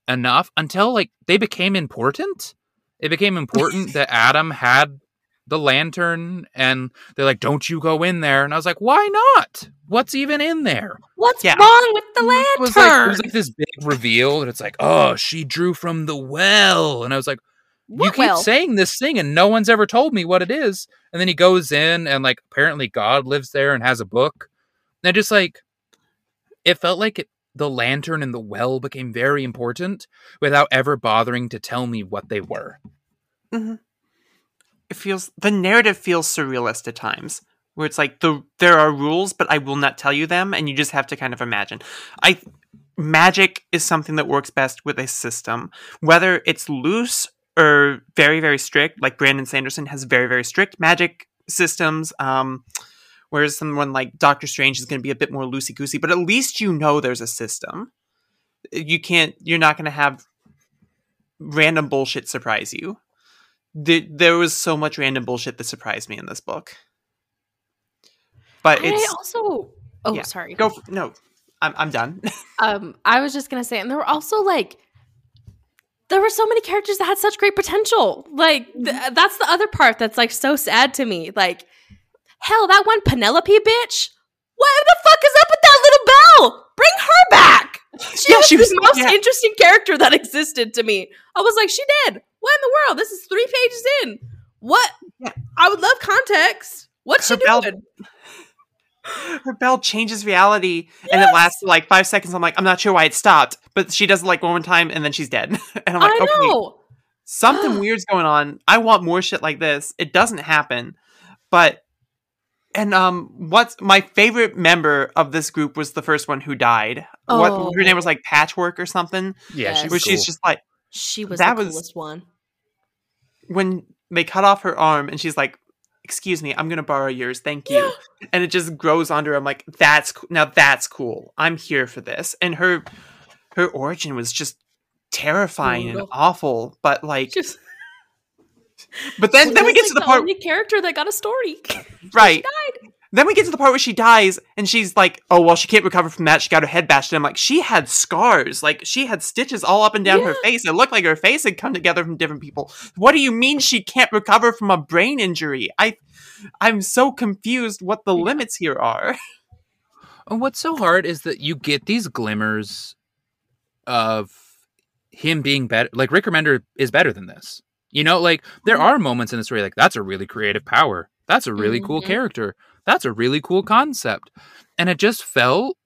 enough until like they became important. It became important (laughs) that Adam had the lantern and they're like, Don't you go in there. And I was like, Why not? What's even in there? What's Yeah. wrong with the lantern? It was like it was like this big reveal, and it's like, oh, she drew from the well, and I was like, you keep well? saying this thing, and no one's ever told me what it is. And then he goes in, and like apparently God lives there and has a book. And I just like, it felt like it, the lantern and the well became very important without ever bothering to tell me what they were. it feels the narrative feels surrealist at times where it's like the there are rules but i will not tell you them and you just have to kind of imagine. I magic is something that works best with a system. Whether it's loose or very very strict like brandon sanderson has very very strict magic systems um whereas someone like doctor strange is going to be a bit more loosey goosey but at least you know there's a system you can't you're not going to have random bullshit surprise you there, there was so much random bullshit that surprised me in this book. But I it's also. Oh, yeah. sorry. go f- no, I'm I'm done. (laughs) Um, I was just gonna say, and there were also like, there were so many characters that had such great potential. Like, th- that's the other part that's like so sad to me. Like, hell, that one Penelope bitch. What the fuck is up with that little bell? Bring her back. She Yeah, was she the was- most yeah. interesting character that existed to me. I was like, she did. What in the world? This is three pages in. What? Yeah. I would love context. What's she Her bell- doing? (laughs) Her bell changes reality, and it lasts like five seconds. I'm like, I'm not sure why it stopped, but she does it like one more time, and then she's dead. (laughs) and I'm like, I okay, know. something (gasps) weird's going on. I want more shit like this. It doesn't happen, but and um, what's my favorite member of this group was the first one who died. What Oh. her name was like Patchwork or something, Yeah, Yes. she where was she's just like. She was That the was- one. when they cut off her arm and she's like excuse me i'm gonna borrow yours thank you and it just grows onto her i'm like that's co- now that's cool i'm here for this and her her origin was just terrifying and awful but like Just but then then we She's, get to like, the part only character that got a story. (laughs) right died. then we get to the part where she dies and she's like oh well she can't recover from that she got her head bashed in i'm like she had scars like she had stitches all up and down her Yeah. face it looked like her face had come together from different people what do you mean she can't recover from a brain injury i i'm so confused what the limits here are And (laughs) uh, what's so hard is that you get these glimmers of him being better. Like Rick Remender is better than this. You know, like there Mhm. are moments in the story like that's a really creative power. That's a really cool Mhm. character. That's a really cool concept. And it just felt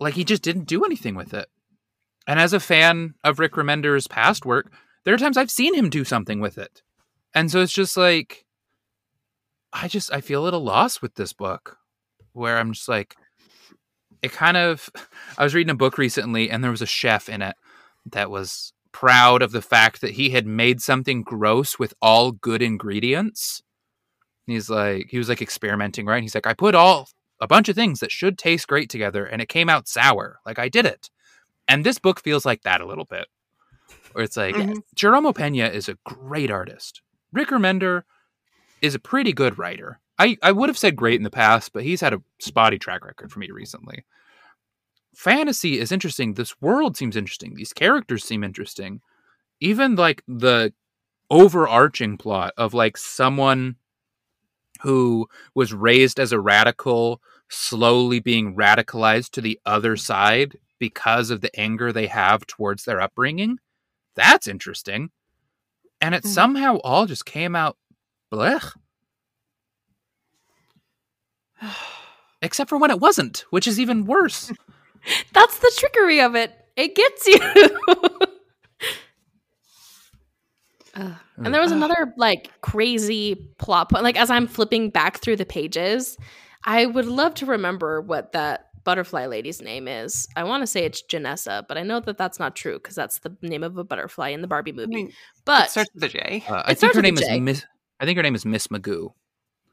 like he just didn't do anything with it. And as a fan of Rick Remender's past work, there are times I've seen him do something with it. And so it's just like I just I feel at a loss with this book where I'm just like it kind of (laughs) I was reading a book recently and there was a chef in it that was proud of the fact that he had made something gross with all good ingredients. And he's like he was like experimenting, right? And he's like I put all a bunch of things that should taste great together and it came out sour. Like I did it. And this book feels like that a little bit. Where it's like Mhm. Jerome Opena is a great artist. Rick Remender is a pretty good writer. I, I would have said great in the past, but he's had a spotty track record for me recently. Fantasy is interesting. This world seems interesting. These characters seem interesting. Even like the overarching plot of like someone who was raised as a radical slowly being radicalized to the other side because of the anger they have towards their upbringing. That's interesting. And it Mhm. somehow all just came out blech. (sighs) Except for when it wasn't, which is even worse. (laughs) (laughs) That's the trickery of it. It gets you. (laughs) Ugh. and there was another like crazy plot point. Like as I'm flipping back through the pages, I would love to remember what that butterfly lady's name is. I want to say it's Janessa, but I know that that's not true because that's the name of a butterfly in the Barbie I movie. mean, it but starts with a J. Uh, I think her name is Miss. I think her name is Miss Magoo.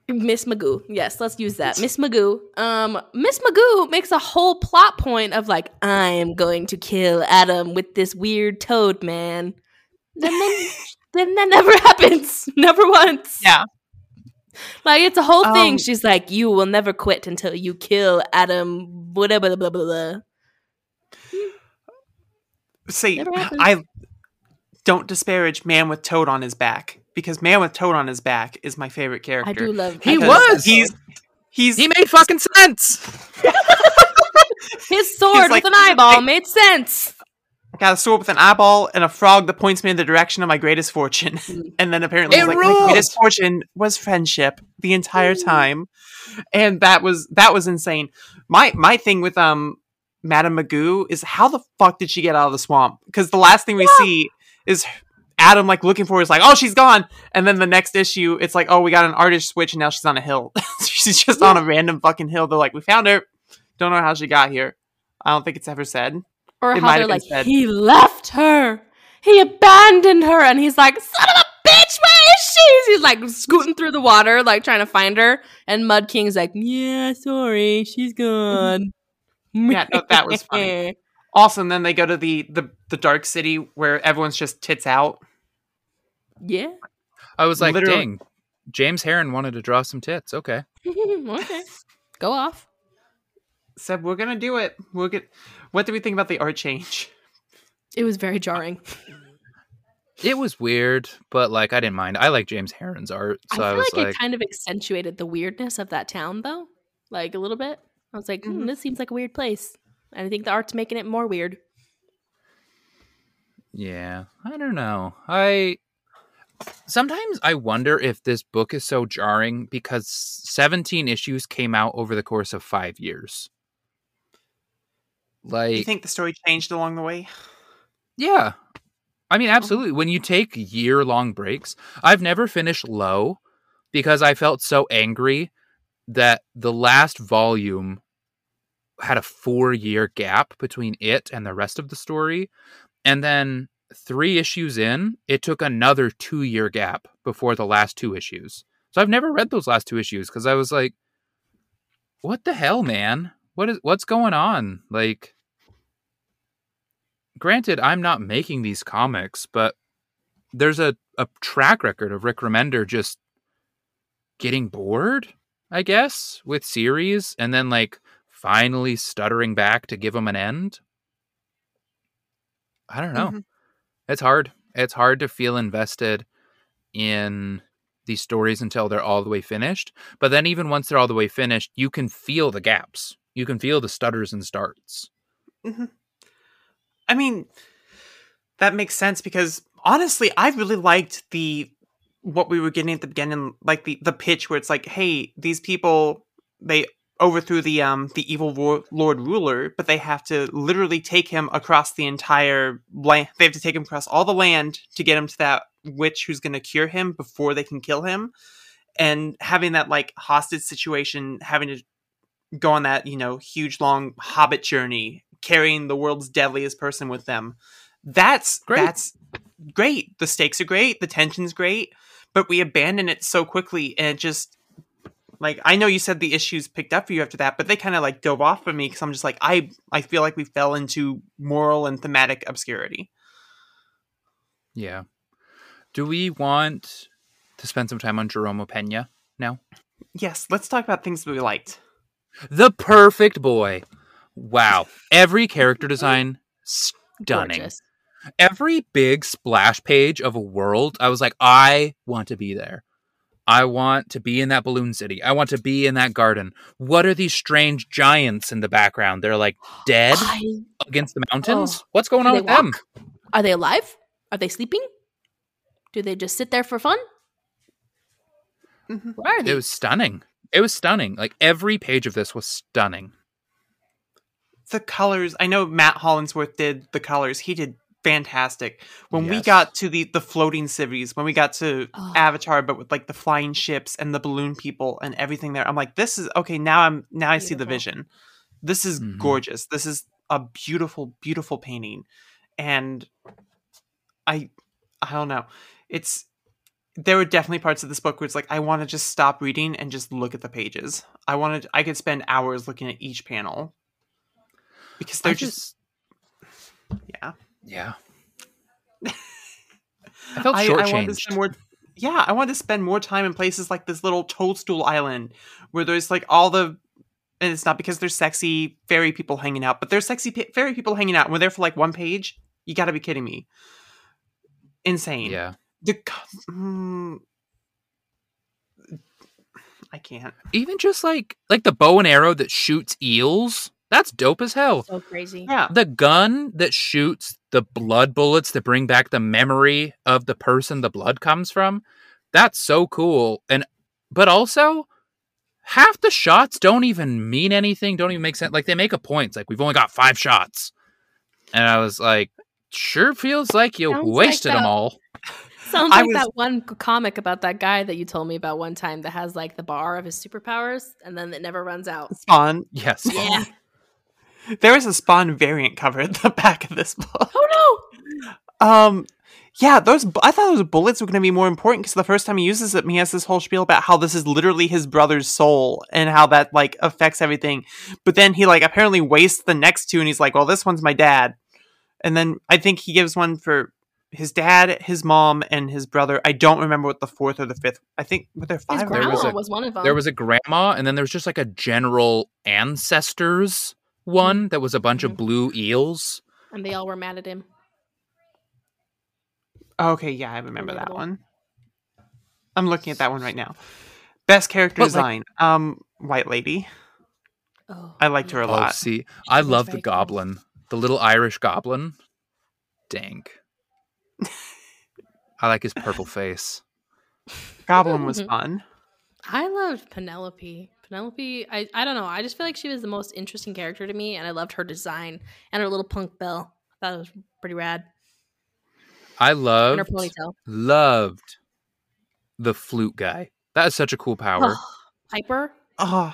Miss Magoo. Yes, let's use that. Miss (laughs) Magoo. Um, Miss Magoo makes a whole plot point of like, I am going to kill Adam with this weird toad man. And then, (laughs) then that never happens. (laughs) Never once. Yeah. Like it's a whole thing. Um, She's like, you will never quit until you kill Adam. Whatever. Blah blah blah. blah. See, I don't disparage Man with Toad on his back because Man with Toad on his back is my favorite character. I do love. He I do Because love was! He's he's He made fucking sense. his (laughs) sword like, with an eyeball I- made sense. I got a sword with an eyeball and a frog that points me in the direction of my greatest fortune. Mm. (laughs) and then apparently, It he's like, my greatest fortune was friendship the entire Mm. time, and that was that was insane. My my thing with um Madame Magoo is how the fuck did she get out of the swamp? Because the last thing we see is Adam like looking for her is like, oh, she's gone. And then the next issue, it's like, oh, we got an artist switch and now she's on a hill. (laughs) she's just on a random fucking hill. They're like, we found her. Don't know how she got here. I don't think it's ever said. Or It how they're like, said. he left her. He abandoned her. And he's like, son of a bitch, where is she? He's like scooting through the water, like trying to find her. And Mud King's like, yeah, sorry, she's mm-hmm. gone. Yeah, no, that was funny. (laughs) Awesome. Then they go to the the the dark city where everyone's just tits out. yeah. I was like, Literally- dang, James Harren wanted to draw some tits. Okay. (laughs) okay. Go off. Said we're gonna do it. We'll get. What do we think about the art change? It was very jarring. (laughs) It was weird, but like I didn't mind. I like James Harren's art, I so feel I, was like, like, it kind of accentuated the weirdness of that town, though. Like a little bit. I was like, hmm, Mhm. this seems like a weird place. And I think the art's making it more weird. yeah, I don't know. I sometimes I wonder if this book is so jarring because 17 issues came out over the course of 5 years. Do Like you think the story changed along the way? Yeah. I mean, oh. absolutely. When you take year long breaks, I've never finished low because I felt so angry that the last volume had a four year gap between it and the rest of the story. And then three issues in, it took another two year gap before the last two issues. So I've never read those last two issues because I was like, what the hell, man? What is what's going on? Like granted, I'm not making these comics, but there's a, a track record of Rick Remender just getting bored, I guess, with series and then like finally stuttering back to give them an end. I don't know. Mhm. It's hard. It's hard to feel invested in these stories until they're all the way finished. But then even once they're all the way finished, you can feel the gaps. You can feel the stutters and starts. I mean, that makes sense because honestly, I really liked the what we were getting at the beginning, like the the pitch where it's like, hey, these people they overthrew the um the evil ro- lord ruler, but they have to literally take him across the entire land. They have to take him across all the land to get him to that witch who's going to cure him before they can kill him. And having that like hostage situation, having to go on that you know huge long hobbit journey carrying the world's deadliest person with them that's Great. that's great the stakes are great the tension's great but we abandon it so quickly and it just like i know you said the issues picked up for you after that but they kind of like dove off of me because i'm just like i i feel like we fell into moral and thematic obscurity Yeah. Do we want to spend some time on Jerome Opena now. Yes, let's talk about things that we liked. The perfect boy. Wow. Every character design stunning. Gorgeous. Every big splash page of a world, I was like, I want to be there. I want to be in that balloon city. I want to be in that garden. What are these strange giants in the background? They're like dead I, against the mountains. Oh. What's going on they with them? are they alive? Are they sleeping? Do they just sit there for fun? Mhm. What are It was stunning. It was stunning. Like every page of this was stunning. The colors, I know Matt Hollingsworth did the colors. He did fantastic. When we got to the the floating cities, when we got to Oh. Avatar, but with like the flying ships and the balloon people and everything there, I'm like, this is okay. Now I'm now I see the vision. This is Mhm. gorgeous. This is a beautiful, beautiful painting, and I, I don't know. It's there were definitely parts of this book where it's like I want to just stop reading and just look at the pages. I wanted I could spend hours looking at each panel because they're I just, yeah. Yeah. (laughs) I felt I, I wanted to shortchanged. spend more. Yeah, I wanted to spend more time in places like this little toadstool island where there's like all the. And it's not because there's sexy fairy people hanging out, but there's sexy pa- fairy people hanging out. And we're there for like one page. You got to be kidding me! Insane. yeah. The. Mm, I can't. Even just like like the bow and arrow that shoots eels. That's dope as hell. so crazy. Yeah. The gun that shoots the blood bullets that bring back the memory of the person the blood comes from. That's so cool. And but also half the shots don't even mean anything, don't even make sense. Like they make a point. It's like we've only got 5 shots. And I was like sure feels like you Sounds like wasted them all. Sounds I like was- that one comic about that guy that you told me about one time that has like the bar of his superpowers and then it never runs out. Spawn. Yes. Yeah. There is a Spawn variant cover at the back of this book. oh no! Um, yeah, those. I thought those bullets were going to be more important because the first time he uses it, he has this whole spiel about how this is literally his brother's soul and how that like affects everything. But then he like apparently wastes the next two, and he's like, "Well, this one's my dad." And then I think he gives one for his dad, his mom, and his brother. I don't remember what the fourth or the fifth. I think were there no. His five? There grandma was was, one of them. There was a grandma, and then there was just like a general ancestors one mm-hmm. that was a bunch of mm-hmm. blue eels. and they all were mad at him. okay, yeah, I remember that one. I'm looking at that one right now. Best character But, like- design. um, White Lady. Oh, I liked her a Oh, lot. see, I was love the very cool. goblin, the little Irish goblin. Dank. I like his purple (laughs) face. Goblin was mm-hmm. fun. I loved Penelope. Penelope, I, I don't know. I just feel like she was the most interesting character to me, and I loved her design and her little punk bell. I thought it was pretty rad. I And her loved ponytail. loved the flute guy. That is such a cool power. Piper. Oh,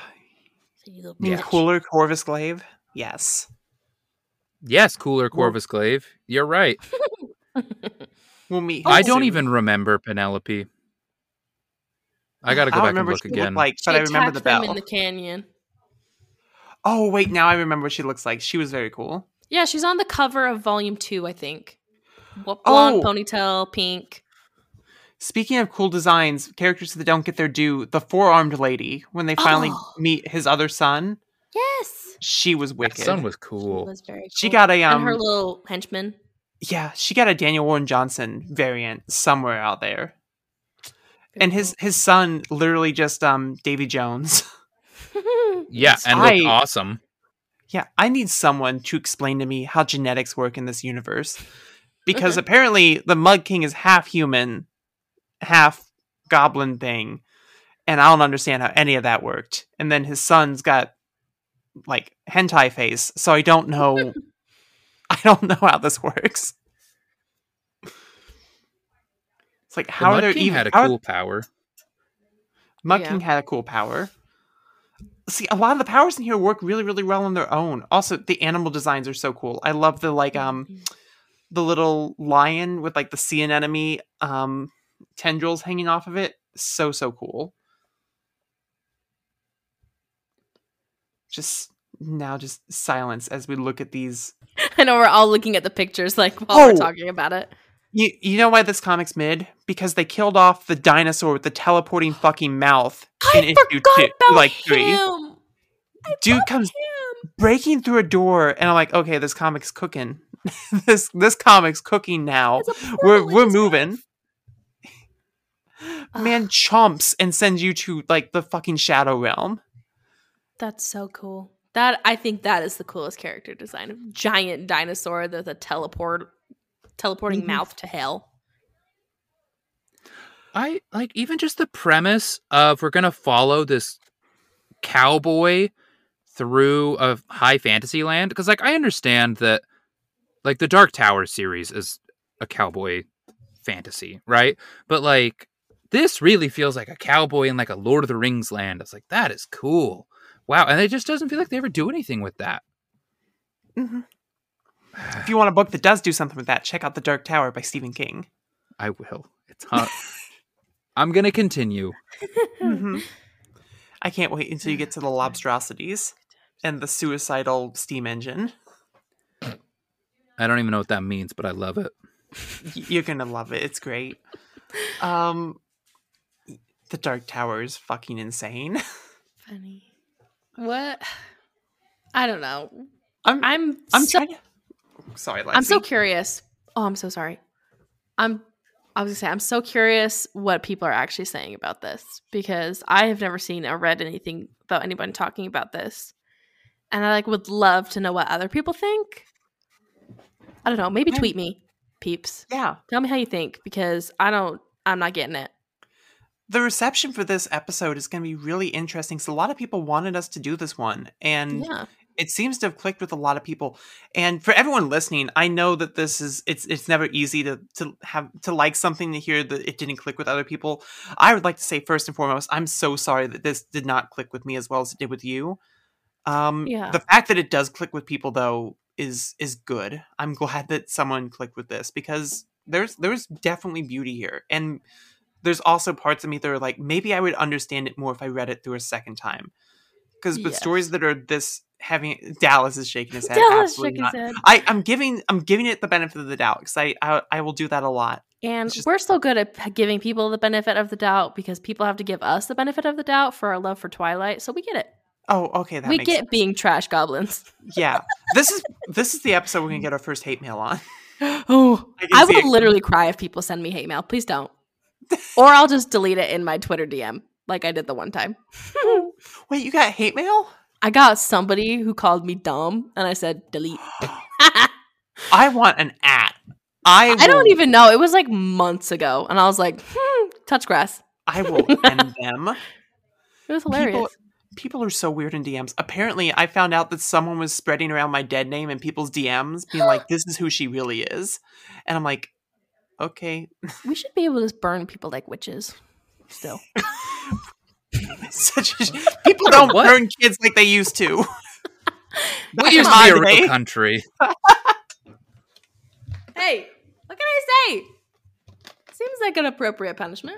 You little mean bitch. cooler Corvus Glaive? Yes. yes, cooler Corvus Glaive. You're right. (laughs) We'll meet. I don't soon. even remember Penelope. I got to go don't back and look what she looked again. like, She but I remember the attacked bell. in the canyon. Oh wait, now I remember what she looks like. She was very cool. Yeah, she's on the cover of volume two, I think. What blonde Oh. ponytail, pink. Speaking of cool designs, characters that don't get their due, the four-armed lady when they finally Oh. meet his other son, Yes. she was That wicked. son was She cool. was very cool. She got a and um her little henchman. yeah, she got a Daniel Warren Johnson variant somewhere out there. And his his son literally just um Davy Jones. (laughs) Yeah, and I- awesome. Yeah, I need someone to explain to me how genetics work in this universe. Because Okay. apparently the Mud King is half human, half goblin thing. And I don't understand how any of that worked. And then his son's got like hentai face, so I don't know (laughs) I don't know how this works. It's like The how are Mud there King even had a how are- cool power. Mud Yeah. King had a cool power. See, a lot of the powers in here work really, really well on their own. Also, the animal designs are so cool. I love the like um the little lion with like the sea anemone um tendrils hanging off of it. So so cool. Just now just silence as we look at these (laughs) I know we're all looking at the pictures like while we're Oh. talking about it. You, you know why this comic's mid? Because they killed off the dinosaur with the teleporting fucking mouth in issue two, like three. I Dude comes him. breaking through a door, and I'm like, okay, this comic's cooking. (laughs) this this comic's cooking now. We're we're moving. (laughs) Man chomps and sends you to like the fucking shadow realm. That's so cool. That I think that is the coolest character design. Giant dinosaur with a teleport teleporting Mhm. mouth to hell. I like even just the premise of we're gonna follow this cowboy through a high fantasy land because like I understand that like the Dark Tower series is a cowboy fantasy, right? But like this really feels like a cowboy in like a Lord of the Rings land. It's like that is cool. Wow, and it just doesn't feel like they ever do anything with that. Mhm. If you want a book that does do something with that, check out The Dark Tower by Stephen King. I will. It's hot. I'm gonna continue. Mhm. I can't wait until you get to the lobstrosities and the suicidal steam engine. I don't even know what that means, but I love it. You're gonna love it. It's great. Um, the Dark Tower is fucking insane. Funny. What? I don't know. I'm I'm I'm so, trying to. Sorry, Lexi. I'm so curious. Oh, I'm so sorry. I'm I was gonna say I'm so curious what people are actually saying about this because I have never seen or read anything about anyone talking about this. And I like would love to know what other people think. I don't know, maybe tweet me, peeps. yeah. Tell me how you think because I don't I'm not getting it. The reception for this episode is going to be really interesting. So a lot of people wanted us to do this one, and Yeah. It seems to have clicked with a lot of people. And for everyone listening, I know that this is it's it's never easy to to have to like something to hear that it didn't click with other people. I would like to say first and foremost, I'm so sorry that this did not click with me as well as it did with you. Um Yeah. the fact that it does click with people though is is good. I'm (laughs) glad that someone clicked with this because there's there's definitely beauty here. And there's also parts of me that are like maybe I would understand it more if I read it through a second time. Because with Yes. stories that are this having Dallas is shaking his head. Dallas absolutely shook not. his head. I, I'm giving I'm giving it the benefit of the doubt because I, I I will do that a lot. And just- we're so good at giving people the benefit of the doubt because people have to give us the benefit of the doubt for our love for Twilight. So we get it. Oh, okay, that we get sense. being trash goblins. (laughs) Yeah, this is this is the episode we're gonna get our first hate mail on. (gasps) oh, I I will literally cry if people send me hate mail. Please don't. (laughs) or I'll just delete it in my Twitter DM like I did the one time. Wait, you got hate mail? I got somebody who called me dumb and I said delete. (gasps) I want an at. I I don't will- even know. It was like months ago. And I was like, hmm, touch grass. I will end (laughs) them. It was hilarious. People, people are so weird in DMs. Apparently, I found out that someone was spreading around my dead name in people's DMs, being like, (gasps) "This is who she really is," and I'm like, "Okay." we should be able to burn people like witches still. (laughs) (laughs) Such a, people don't What? burn kids like they used to. We Back used to be a my real country. (laughs) hey, what can I say? Seems like an appropriate punishment.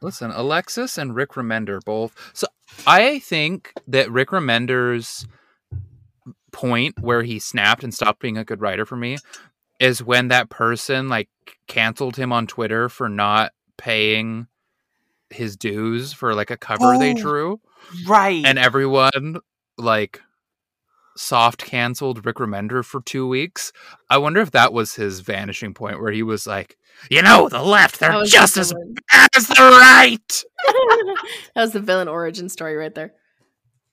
Listen, Alexis and Rick Remender both. So I think that Rick Remender's point where he snapped and stopped being a good writer for me is when that person like canceled him on Twitter for not paying his dues for like a cover they Oh. drew Right. and everyone like soft canceled Rick Remender for 2 weeks. I wonder if that was his vanishing point where he was like, "You know, the left, they're just the as villain. bad as the right." (laughs) that was the villain origin story right there.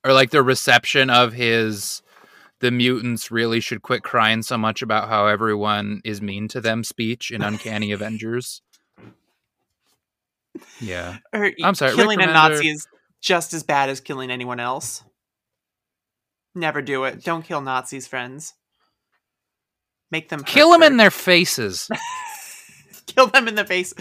or like the reception of his the mutants really should quit crying so much about how everyone is mean to them speech in uncanny avengers yeah (laughs) Or I'm sorry, Rick killing a Remender- Nazi is just as bad as killing anyone else. Never do it. Don't kill Nazis, friends. Make them kill hurt them in their faces (laughs) kill them in the face.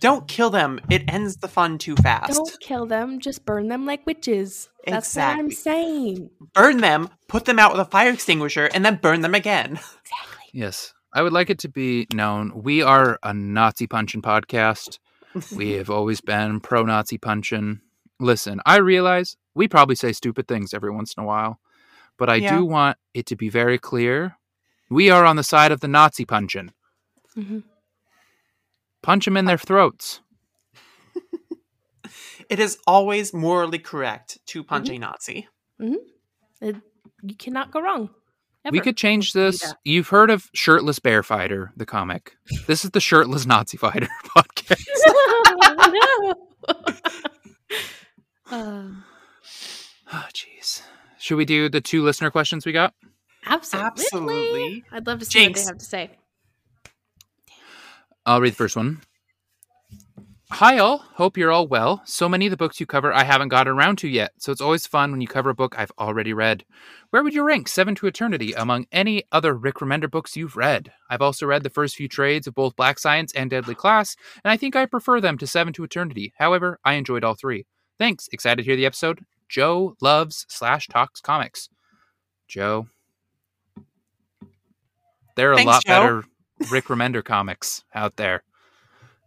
Don't kill them. It ends the fun too fast. Don't kill them, just burn them like witches. That's what I'm saying. Burn them, put them out with a fire extinguisher, and then burn them again. (laughs) Exactly. yes i would like it to be known we are a nazi punching podcast we have always been pro nazi punching listen i realize we probably say stupid things every once in a while but i Yeah. do want it to be very clear we are on the side of the nazi punching Mhm. Punch them in their throats. (laughs) It is always morally correct to punch Mhm. a Nazi. It, you cannot go wrong. We could change this. You've heard of Shirtless Bear Fighter, the comic. This is the Shirtless Nazi Fighter (laughs) podcast. (laughs) (laughs) Um, Oh, jeez. Should we do the two listener questions we got? absolutely. Absolutely. I'd love to see what they have to say. I'll read the first one. Hi, all. Hope you're all well. So many of the books you cover I haven't gotten around to yet, so it's always fun when you cover a book I've already read. Where would you rank Seven to Eternity among any other Rick Remender books you've read? I've also read the first few trades of both Black Science and Deadly Class, and I think I prefer them to Seven to Eternity. However, I enjoyed all three. Thanks. Excited to hear the episode. Joe loves slash talks comics. Joe. There are a lot Joe. better Rick Remender comics out there.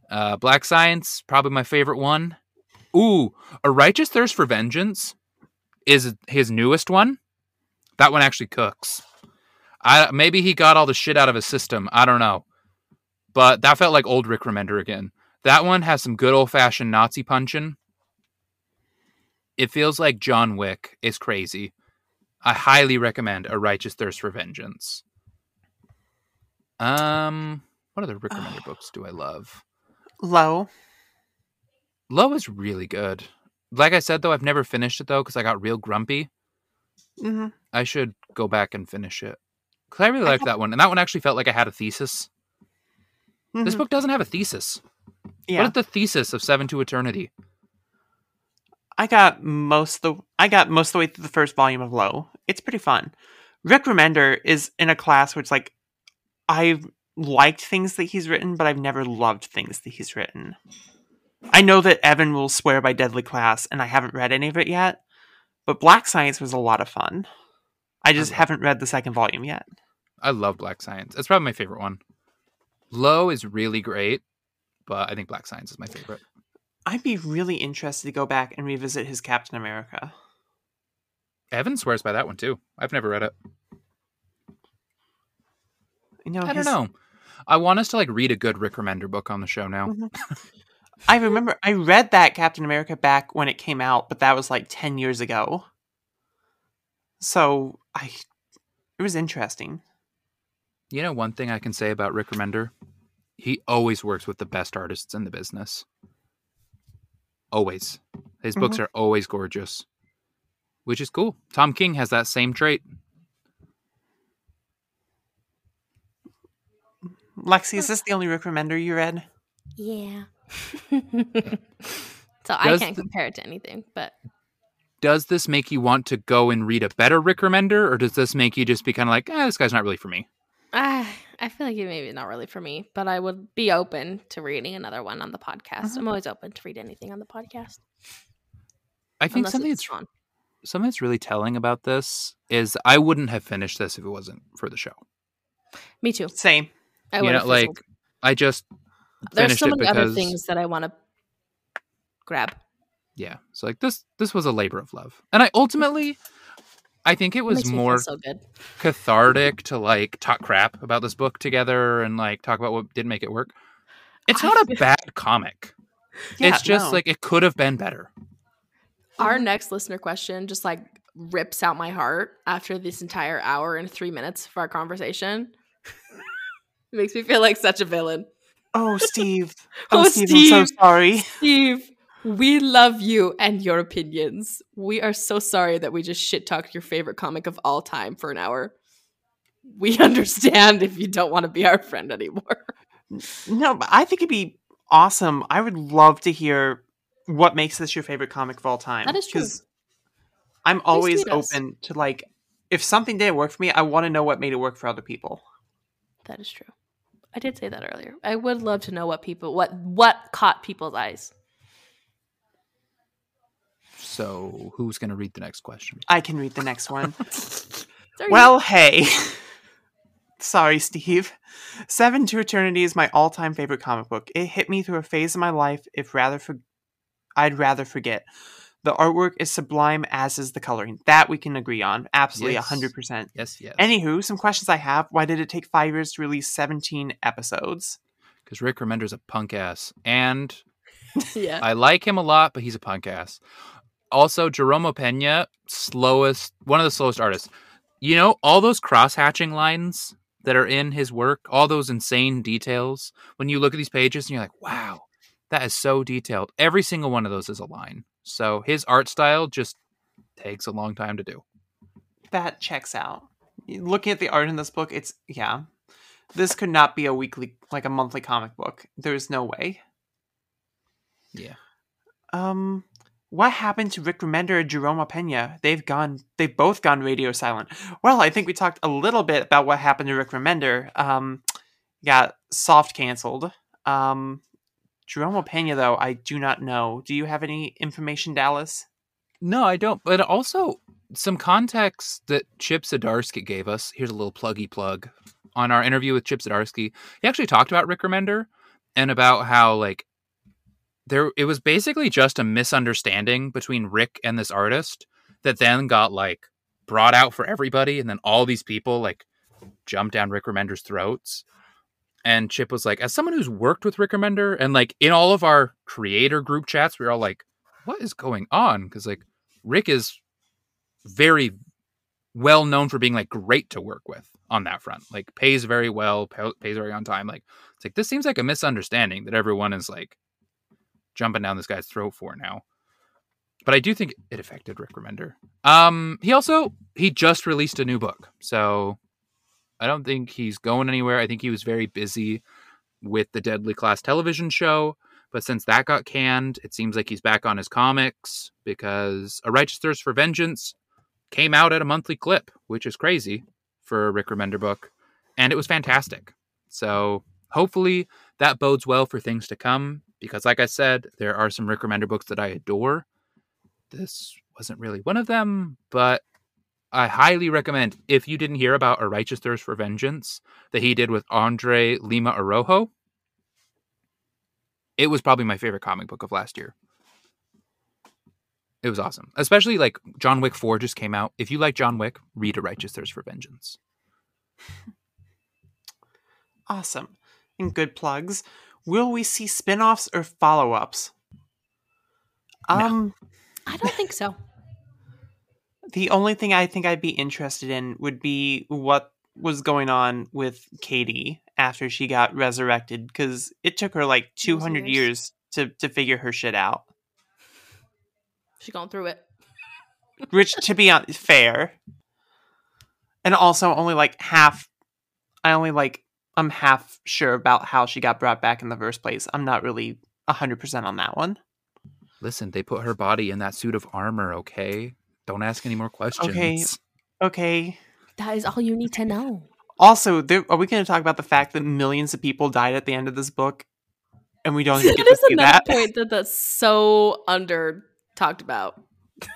Uh, Black Science, probably my favorite one. Ooh, A Righteous Thirst for Vengeance is his newest one. That one actually cooks. I maybe he got all the shit out of his system. I don't know, but that felt like old Rick Remender again. That one has some good old fashioned Nazi punching. It feels like John Wick is crazy. I highly recommend A Righteous Thirst for Vengeance. Um, what other Rick Remender books do I love? Low. Low is really good. Like I said though, I've never finished it though because I got real grumpy. hmm I should go back and finish it because I really liked that one, and that one actually felt like I had a thesis. This book doesn't have a thesis. yeah. What is the thesis of Seven to Eternity? I got most the I got most of the way through the first volume of Low. It's pretty fun. Rick Remender is in a class where it's like I've liked things that he's written, but I've never loved things that he's written. I know that Evan will swear by Deadly Class, and I haven't read any of it yet. But Black Science was a lot of fun. I just love- haven't read the second volume yet. I love Black Science. It's probably my favorite one. Low is really great, but I think Black Science is my favorite. I'd be really interested to go back and revisit his Captain America. Evan swears by that one too. I've never read it. You know, I don't know. I want us to like read a good Rick Remender book on the show now. Mhm. (laughs) I remember I read that Captain America back when it came out, but that was like 10 years ago. So, I it was interesting. You know, one thing I can say about Rick Remender, he always works with the best artists in the business. Always, his books are always gorgeous, which is cool. Tom King has that same trait. Lexi, is this the only Rick Remender you read? Yeah. (laughs) so I Does can't the- compare it to anything, but Does this make you want to go and read a better Rick Remender, or does this make you just be kind of like, eh, this guy's not really for me? I I feel like it maybe not really for me. But I would be open to reading another one on the podcast. I'm always open to read anything on the podcast. I think unless something that's fun. something that's really telling about this is I wouldn't have finished this if it wasn't for the show. Me too. Same. I you know, like. I just there's so it many other things that I want to grab. yeah. So like this this was a labor of love, and I ultimately. I think it was feel more so cathartic to like talk crap about this book together and like talk about what didn't make it work. It's not a bad comic. (laughs) Yeah, it's just no. like it could have been better. Our next listener question just like rips out my heart after this entire hour and three minutes of our conversation. It makes me feel like such a villain. Oh, Steve. (laughs) Oh, Oh, Steve, I'm so sorry. Steve, we love you and your opinions. We are so sorry that we just shit talked your favorite comic of all time for an hour. We (laughs) understand if you don't want to be our friend anymore. No, but I think it'd be awesome. I would love to hear what makes this your favorite comic of all time. That is true. I'm always open to like if something didn't work for me, I want to know what made it work for other people. That is true. I did say that earlier. I would love to know what people what what caught people's eyes. So who's gonna read the next question? I can read the next one. (laughs) Well, hey. Sorry, Steve. Seven to Eternity is my all-time favorite comic book. It hit me through a phase of my life if rather for I'd rather forget. The artwork is sublime as is the coloring. That we can agree on. Absolutely a Yes. 100%. Yes, yes. Anywho, some questions I have. Why did it take 5 years to release 17 episodes? because Rick Remender's a punk ass, and (laughs) yeah. I like him a lot, but he's a punk ass. Also, Jerome Opena, slowest, one of the slowest artists. You know, all those cross hatching lines that are in his work, all those insane details. When you look at these pages and you're like, wow, that is so detailed. Every single one of those is a line. So his art style just takes a long time to do. That checks out. Looking at the art in this book, it's yeah. This could not be a weekly, like a monthly comic book. There's no way. Yeah. Um, what happened to Rick Remender and Jerome Opena? They've gone. They've both gone radio silent. Well, I think we talked a little bit about what happened to Rick Remender. Um, got soft canceled. Um, Jerome Opena, though, I do not know. Do you have any information, Dallas? No, I don't. But also some context that Chip Zdarsky gave us. Here's a little pluggy plug on our interview with Chip Zdarsky. He actually talked about Rick Remender and about how like there it was basically just a misunderstanding between Rick and this artist that then got like brought out for everybody, and then all these people like jumped down Rick Remender's throats. And Chip was like, as someone who's worked with Rick Remender, and like in all of our creator group chats, we are all like, what is going on? Because like Rick is very well known for being like great to work with on that front. Like pays very well, pays very on time. Like it's like this seems like a misunderstanding that everyone is like jumping down this guy's throat for now. But I do think it affected Rick Remender. Um, he also he just released a new book, so I don't think he's going anywhere. I think he was very busy with the Deadly Class television show. But since that got canned, it seems like he's back on his comics because A Righteous Thirst for Vengeance came out at a monthly clip, which is crazy for a Rick Remender book. And it was fantastic. So hopefully that bodes well for things to come because, like I said, there are some Rick Remender books that I adore. This wasn't really one of them, but I highly recommend if you didn't hear about A Righteous Thirst for Vengeance that he did with Andre Lima Araujo. It was probably my favorite comic book of last year. It was awesome. Especially like John Wick 4 just came out. If you like John Wick, read A Righteous Thirst for Vengeance. (laughs) Awesome. And good plugs. Will we see spin offs or follow ups? No. Um, I don't think so. The only thing I think I'd be interested in would be what was going on with Katie after she got resurrected because it took her like 200 years. years to, to figure her shit out. She's gone through it. Which, to be on, fair. And also, only like half. I only like. I'm half sure about how she got brought back in the first place. I'm not really 100% on that one. Listen, they put her body in that suit of armor, okay? Don't ask any more questions. Okay. Okay. That is all you need to know. Also, there, are we going to talk about the fact that millions of people died at the end of this book, and we don't even get that to is see another that? point that that's so under talked about. (laughs)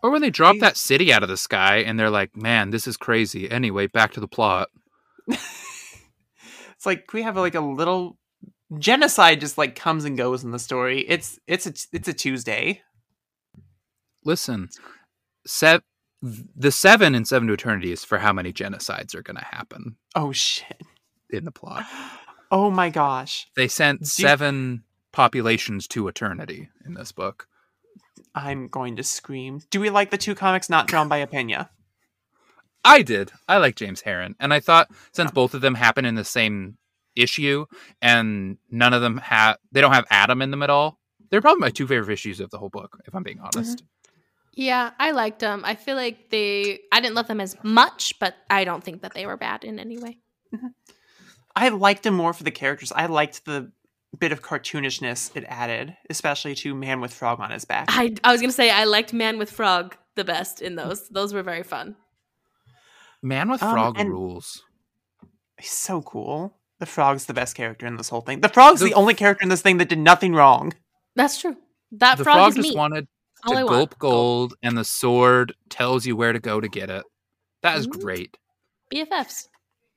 Or when they drop that city out of the sky and they're like, man, this is crazy. Anyway, back to the plot. (laughs) It's like we have like a little genocide just like comes and goes in the story. It's it's a it's a Tuesday. Listen, sev- the seven and Seven to Eternity is for how many genocides are going to happen Oh shit. in the plot. (gasps) Oh my gosh. They sent Do- seven populations to eternity in this book. I'm going to scream. Do we like the two comics not drawn by Opena? I did. I like James Harren, and I thought since oh. both of them happen in the same issue, and none of them have they don't have Adam in them at all. They're probably my two favorite issues of the whole book, if I'm being honest. Mm-hmm. Yeah, I liked them. I feel like they. I didn't love them as much, but I don't think that they were bad in any way. I liked them more for the characters. I liked the bit of cartoonishness it added, especially to Man with Frog on his back. I I was gonna say I liked Man with Frog the best in those. Those were very fun. Man with Um, Frog and- rules. He's so cool. The frog's the best character in this whole thing. The frog's the, The- only character in this thing that did nothing wrong. That's true. That the frog, frog is just me. wanted All I to want. gulp gold, and the sword tells you where to go to get it. That is Mhm. great. BFFs.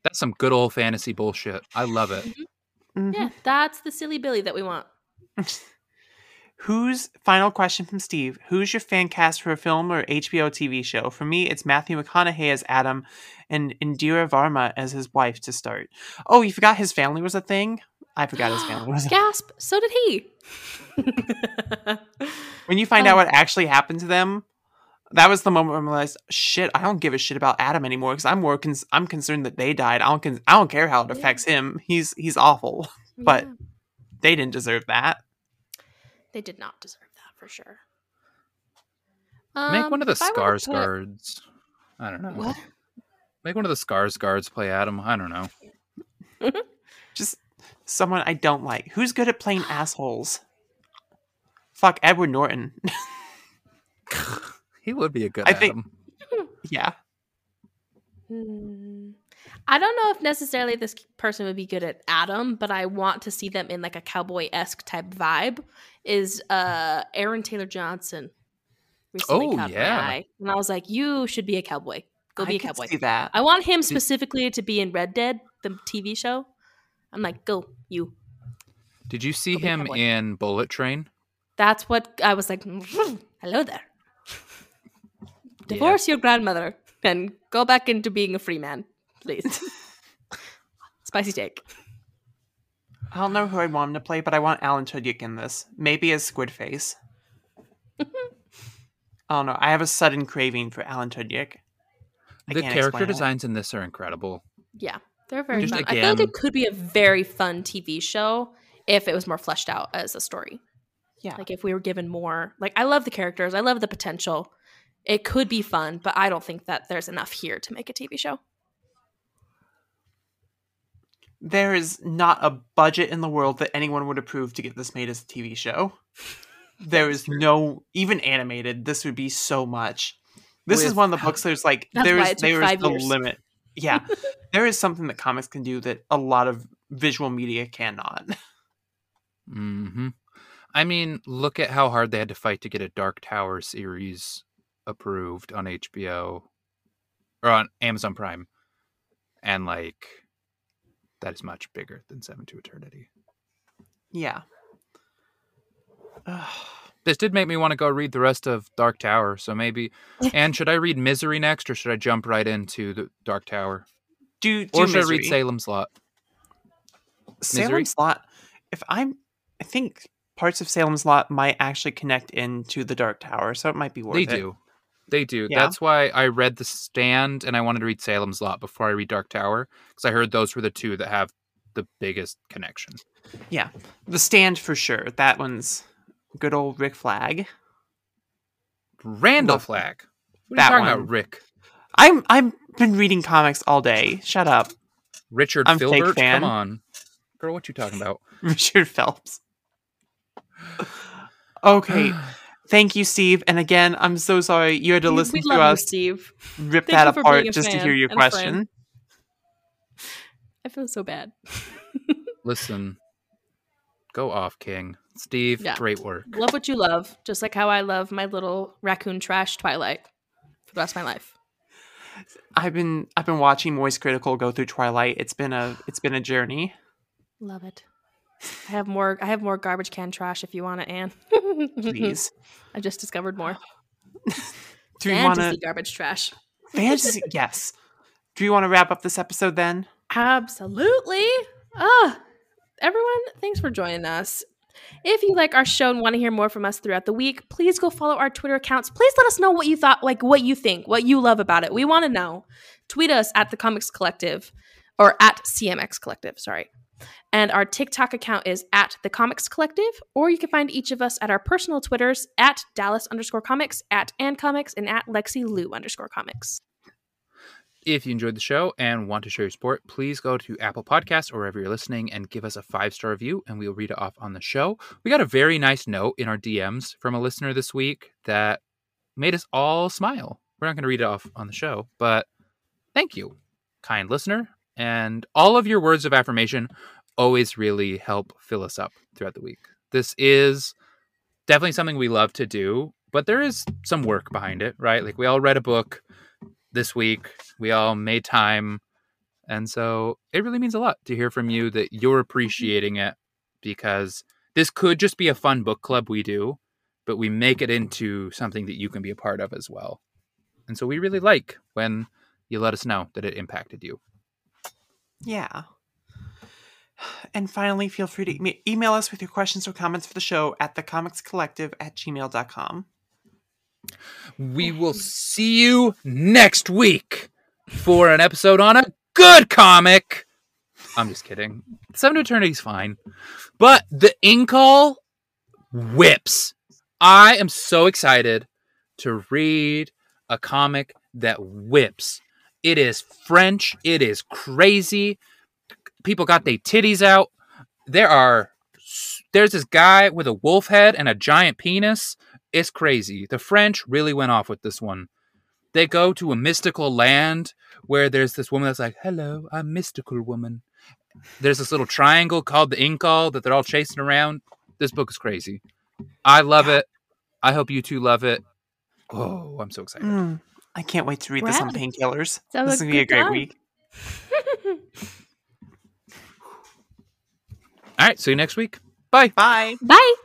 That's some good old fantasy bullshit. I love it. Mhm. Yeah, that's the silly Billy that we want. (laughs) Who's final question from Steve? Who's your fan cast for a film or HBO TV show? For me, it's Matthew McConaughey as Adam and Indira Varma as his wife to start. Oh, you forgot his family was a thing. I forgot his family (gasps) was. Gasp! So did he. (laughs) When you find Oh. out what actually happened to them, that was the moment when I realized, shit, I don't give a shit about Adam anymore because I'm more cons- I'm concerned that they died. I don't con- I don't care how it Yeah. affects him. He's he's awful. (laughs) But- Yeah. They didn't deserve that. they did not deserve that for sure. Make Um, one of the if I were to Scars put- guards. I don't know. What? Make one of the Scars guards play Adam. I don't know. (laughs) Just someone I don't like. Who's good at playing (sighs) assholes? Fuck Edward Norton. (laughs) He would be a good I think- Adam. (laughs) yeah. Hmm. I don't know if necessarily this person would be good at Adam, but I want to see them in like a cowboy esque type vibe. Is uh Aaron Taylor Johnson recently Oh, caught my yeah. eye. and I was like, you should be a cowboy. Go be I a cowboy. See that. I want him specifically to be in Red Dead, the TV show. I'm like, go you. Did you see Go him in Bullet Train? That's what I was like. Hello there. (laughs) Divorce your grandmother and go back into being a free man, please. (laughs) Spicy take. I don't know who I want him to play, but I want Alan Tudyk in this. Maybe as Squid Face. (laughs) I don't know. I have a sudden craving for Alan Tudyk. I the character explain it. designs in this are incredible. Yeah, they're very Just fun. I feel like it could be a very fun TV show if it was more fleshed out as a story. Yeah. Like if we were given more. Like I love the characters. I love the potential. It could be fun, but I don't think that there's enough here to make a TV show. There is not a budget in the world that anyone would approve to get this made as a TV show. (laughs) There is no even animated. This would be so much. This is one of the books. There's like That's there's there's five the years. limit. Yeah, there is something that comics can do that a lot of visual media cannot. (laughs) hmm I mean, look at how hard they had to fight to get a Dark Tower series approved on HBO or on Amazon Prime, and like that is much bigger than Seven to Eternity. Yeah. (sighs) Ugh. This did make me want to go read the rest of Dark Tower. So maybe, (laughs) and should I read Misery next, or should I jump right into the Dark Tower, do, do or should I read Salem's Lot? Misery? Salem's Lot. If I'm, I think parts of Salem's Lot might actually connect into the Dark Tower, so it might be worth They it. They do. They do. Yeah. That's why I read The Stand and I wanted to read Salem's Lot before I read Dark Tower because I heard those were the two that have the biggest connection. Yeah. The Stand for sure. That one's good old Rick Flag. Randall Love- Flagg. What are that you talking one. about, Rick? I'm I've been reading comics all day. Shut up, Richard I'm fake Filbert? fan. Come on. Girl, what you talking about? (laughs) Richard Phelps. Okay, (sighs) thank you, Steve. And again, I'm so sorry you had to We- listen we to love you, us Steve. rip Thank that apart just to hear your and a friend. question. I feel so bad. (laughs) Listen, go off, King. Steve, Yeah. great work. love what you love, just like how I love my little raccoon trash Twilight for the rest of my life. I've been I've been watching Moist Critical go through Twilight. It's been a it's been a journey. Love it. I have more. I have more garbage can trash if you want it, Anne. Please, (laughs) I just discovered more (laughs) do you want fantasy to garbage trash. fantasy? (laughs) yes. Do you want to wrap up this episode then? Absolutely. Ah, everyone, thanks for joining us. If you like our show and want to hear more from us throughout the week, please go follow our Twitter accounts. Please let us know what you thought, like what you think, what you love about it. We want to know. Tweet us at the Comics Collective or at CMX Collective, sorry. And our TikTok account is at the Comics Collective, or you can find each of us at our personal Twitters at Dallas underscore comics, at Ann Comics, and at Lexi Lou underscore comics. If you enjoyed the show and want to show your support, please go to Apple Podcasts or wherever you're listening and give us a five star review, and we'll read it off on the show. We got a very nice note in our DMs from a listener this week that made us all smile. We're not going to read it off on the show, but thank you, kind listener. And all of your words of affirmation always really help fill us up throughout the week. This is definitely something we love to do, but there is some work behind it, right? Like we all read a book this week. We all made time. And so it really means a lot to hear from you that you're mm-hmm. appreciating it because this could just be a fun book club we do, but we make it into something that you can be a part of as well. And so we really like when you let us know that it impacted you. Yeah. (sighs) And finally, feel free to email us with your questions or comments for the show at thecomicscollective at gmail.com. We will see you next week for an episode on a good comic. I'm just kidding. Seven to Eternity's fine. But the Incal whips. I am so excited to read a comic that whips. It is French. It is crazy. People got their titties out. There are there's this guy with a wolf head and a giant penis. It's crazy. The French really went off with this one. They go to a mystical land where there's this woman that's like, "Hello, I'm mystical woman." There's this little triangle called the Incal that they're all chasing around. This book is crazy. I love it. I hope you two love it. Oh, I'm so excited. Mm, I can't wait to read this on painkillers. Sounds This is going to be a a great time. week. (laughs) All right, see you next week. Bye. Bye. Bye.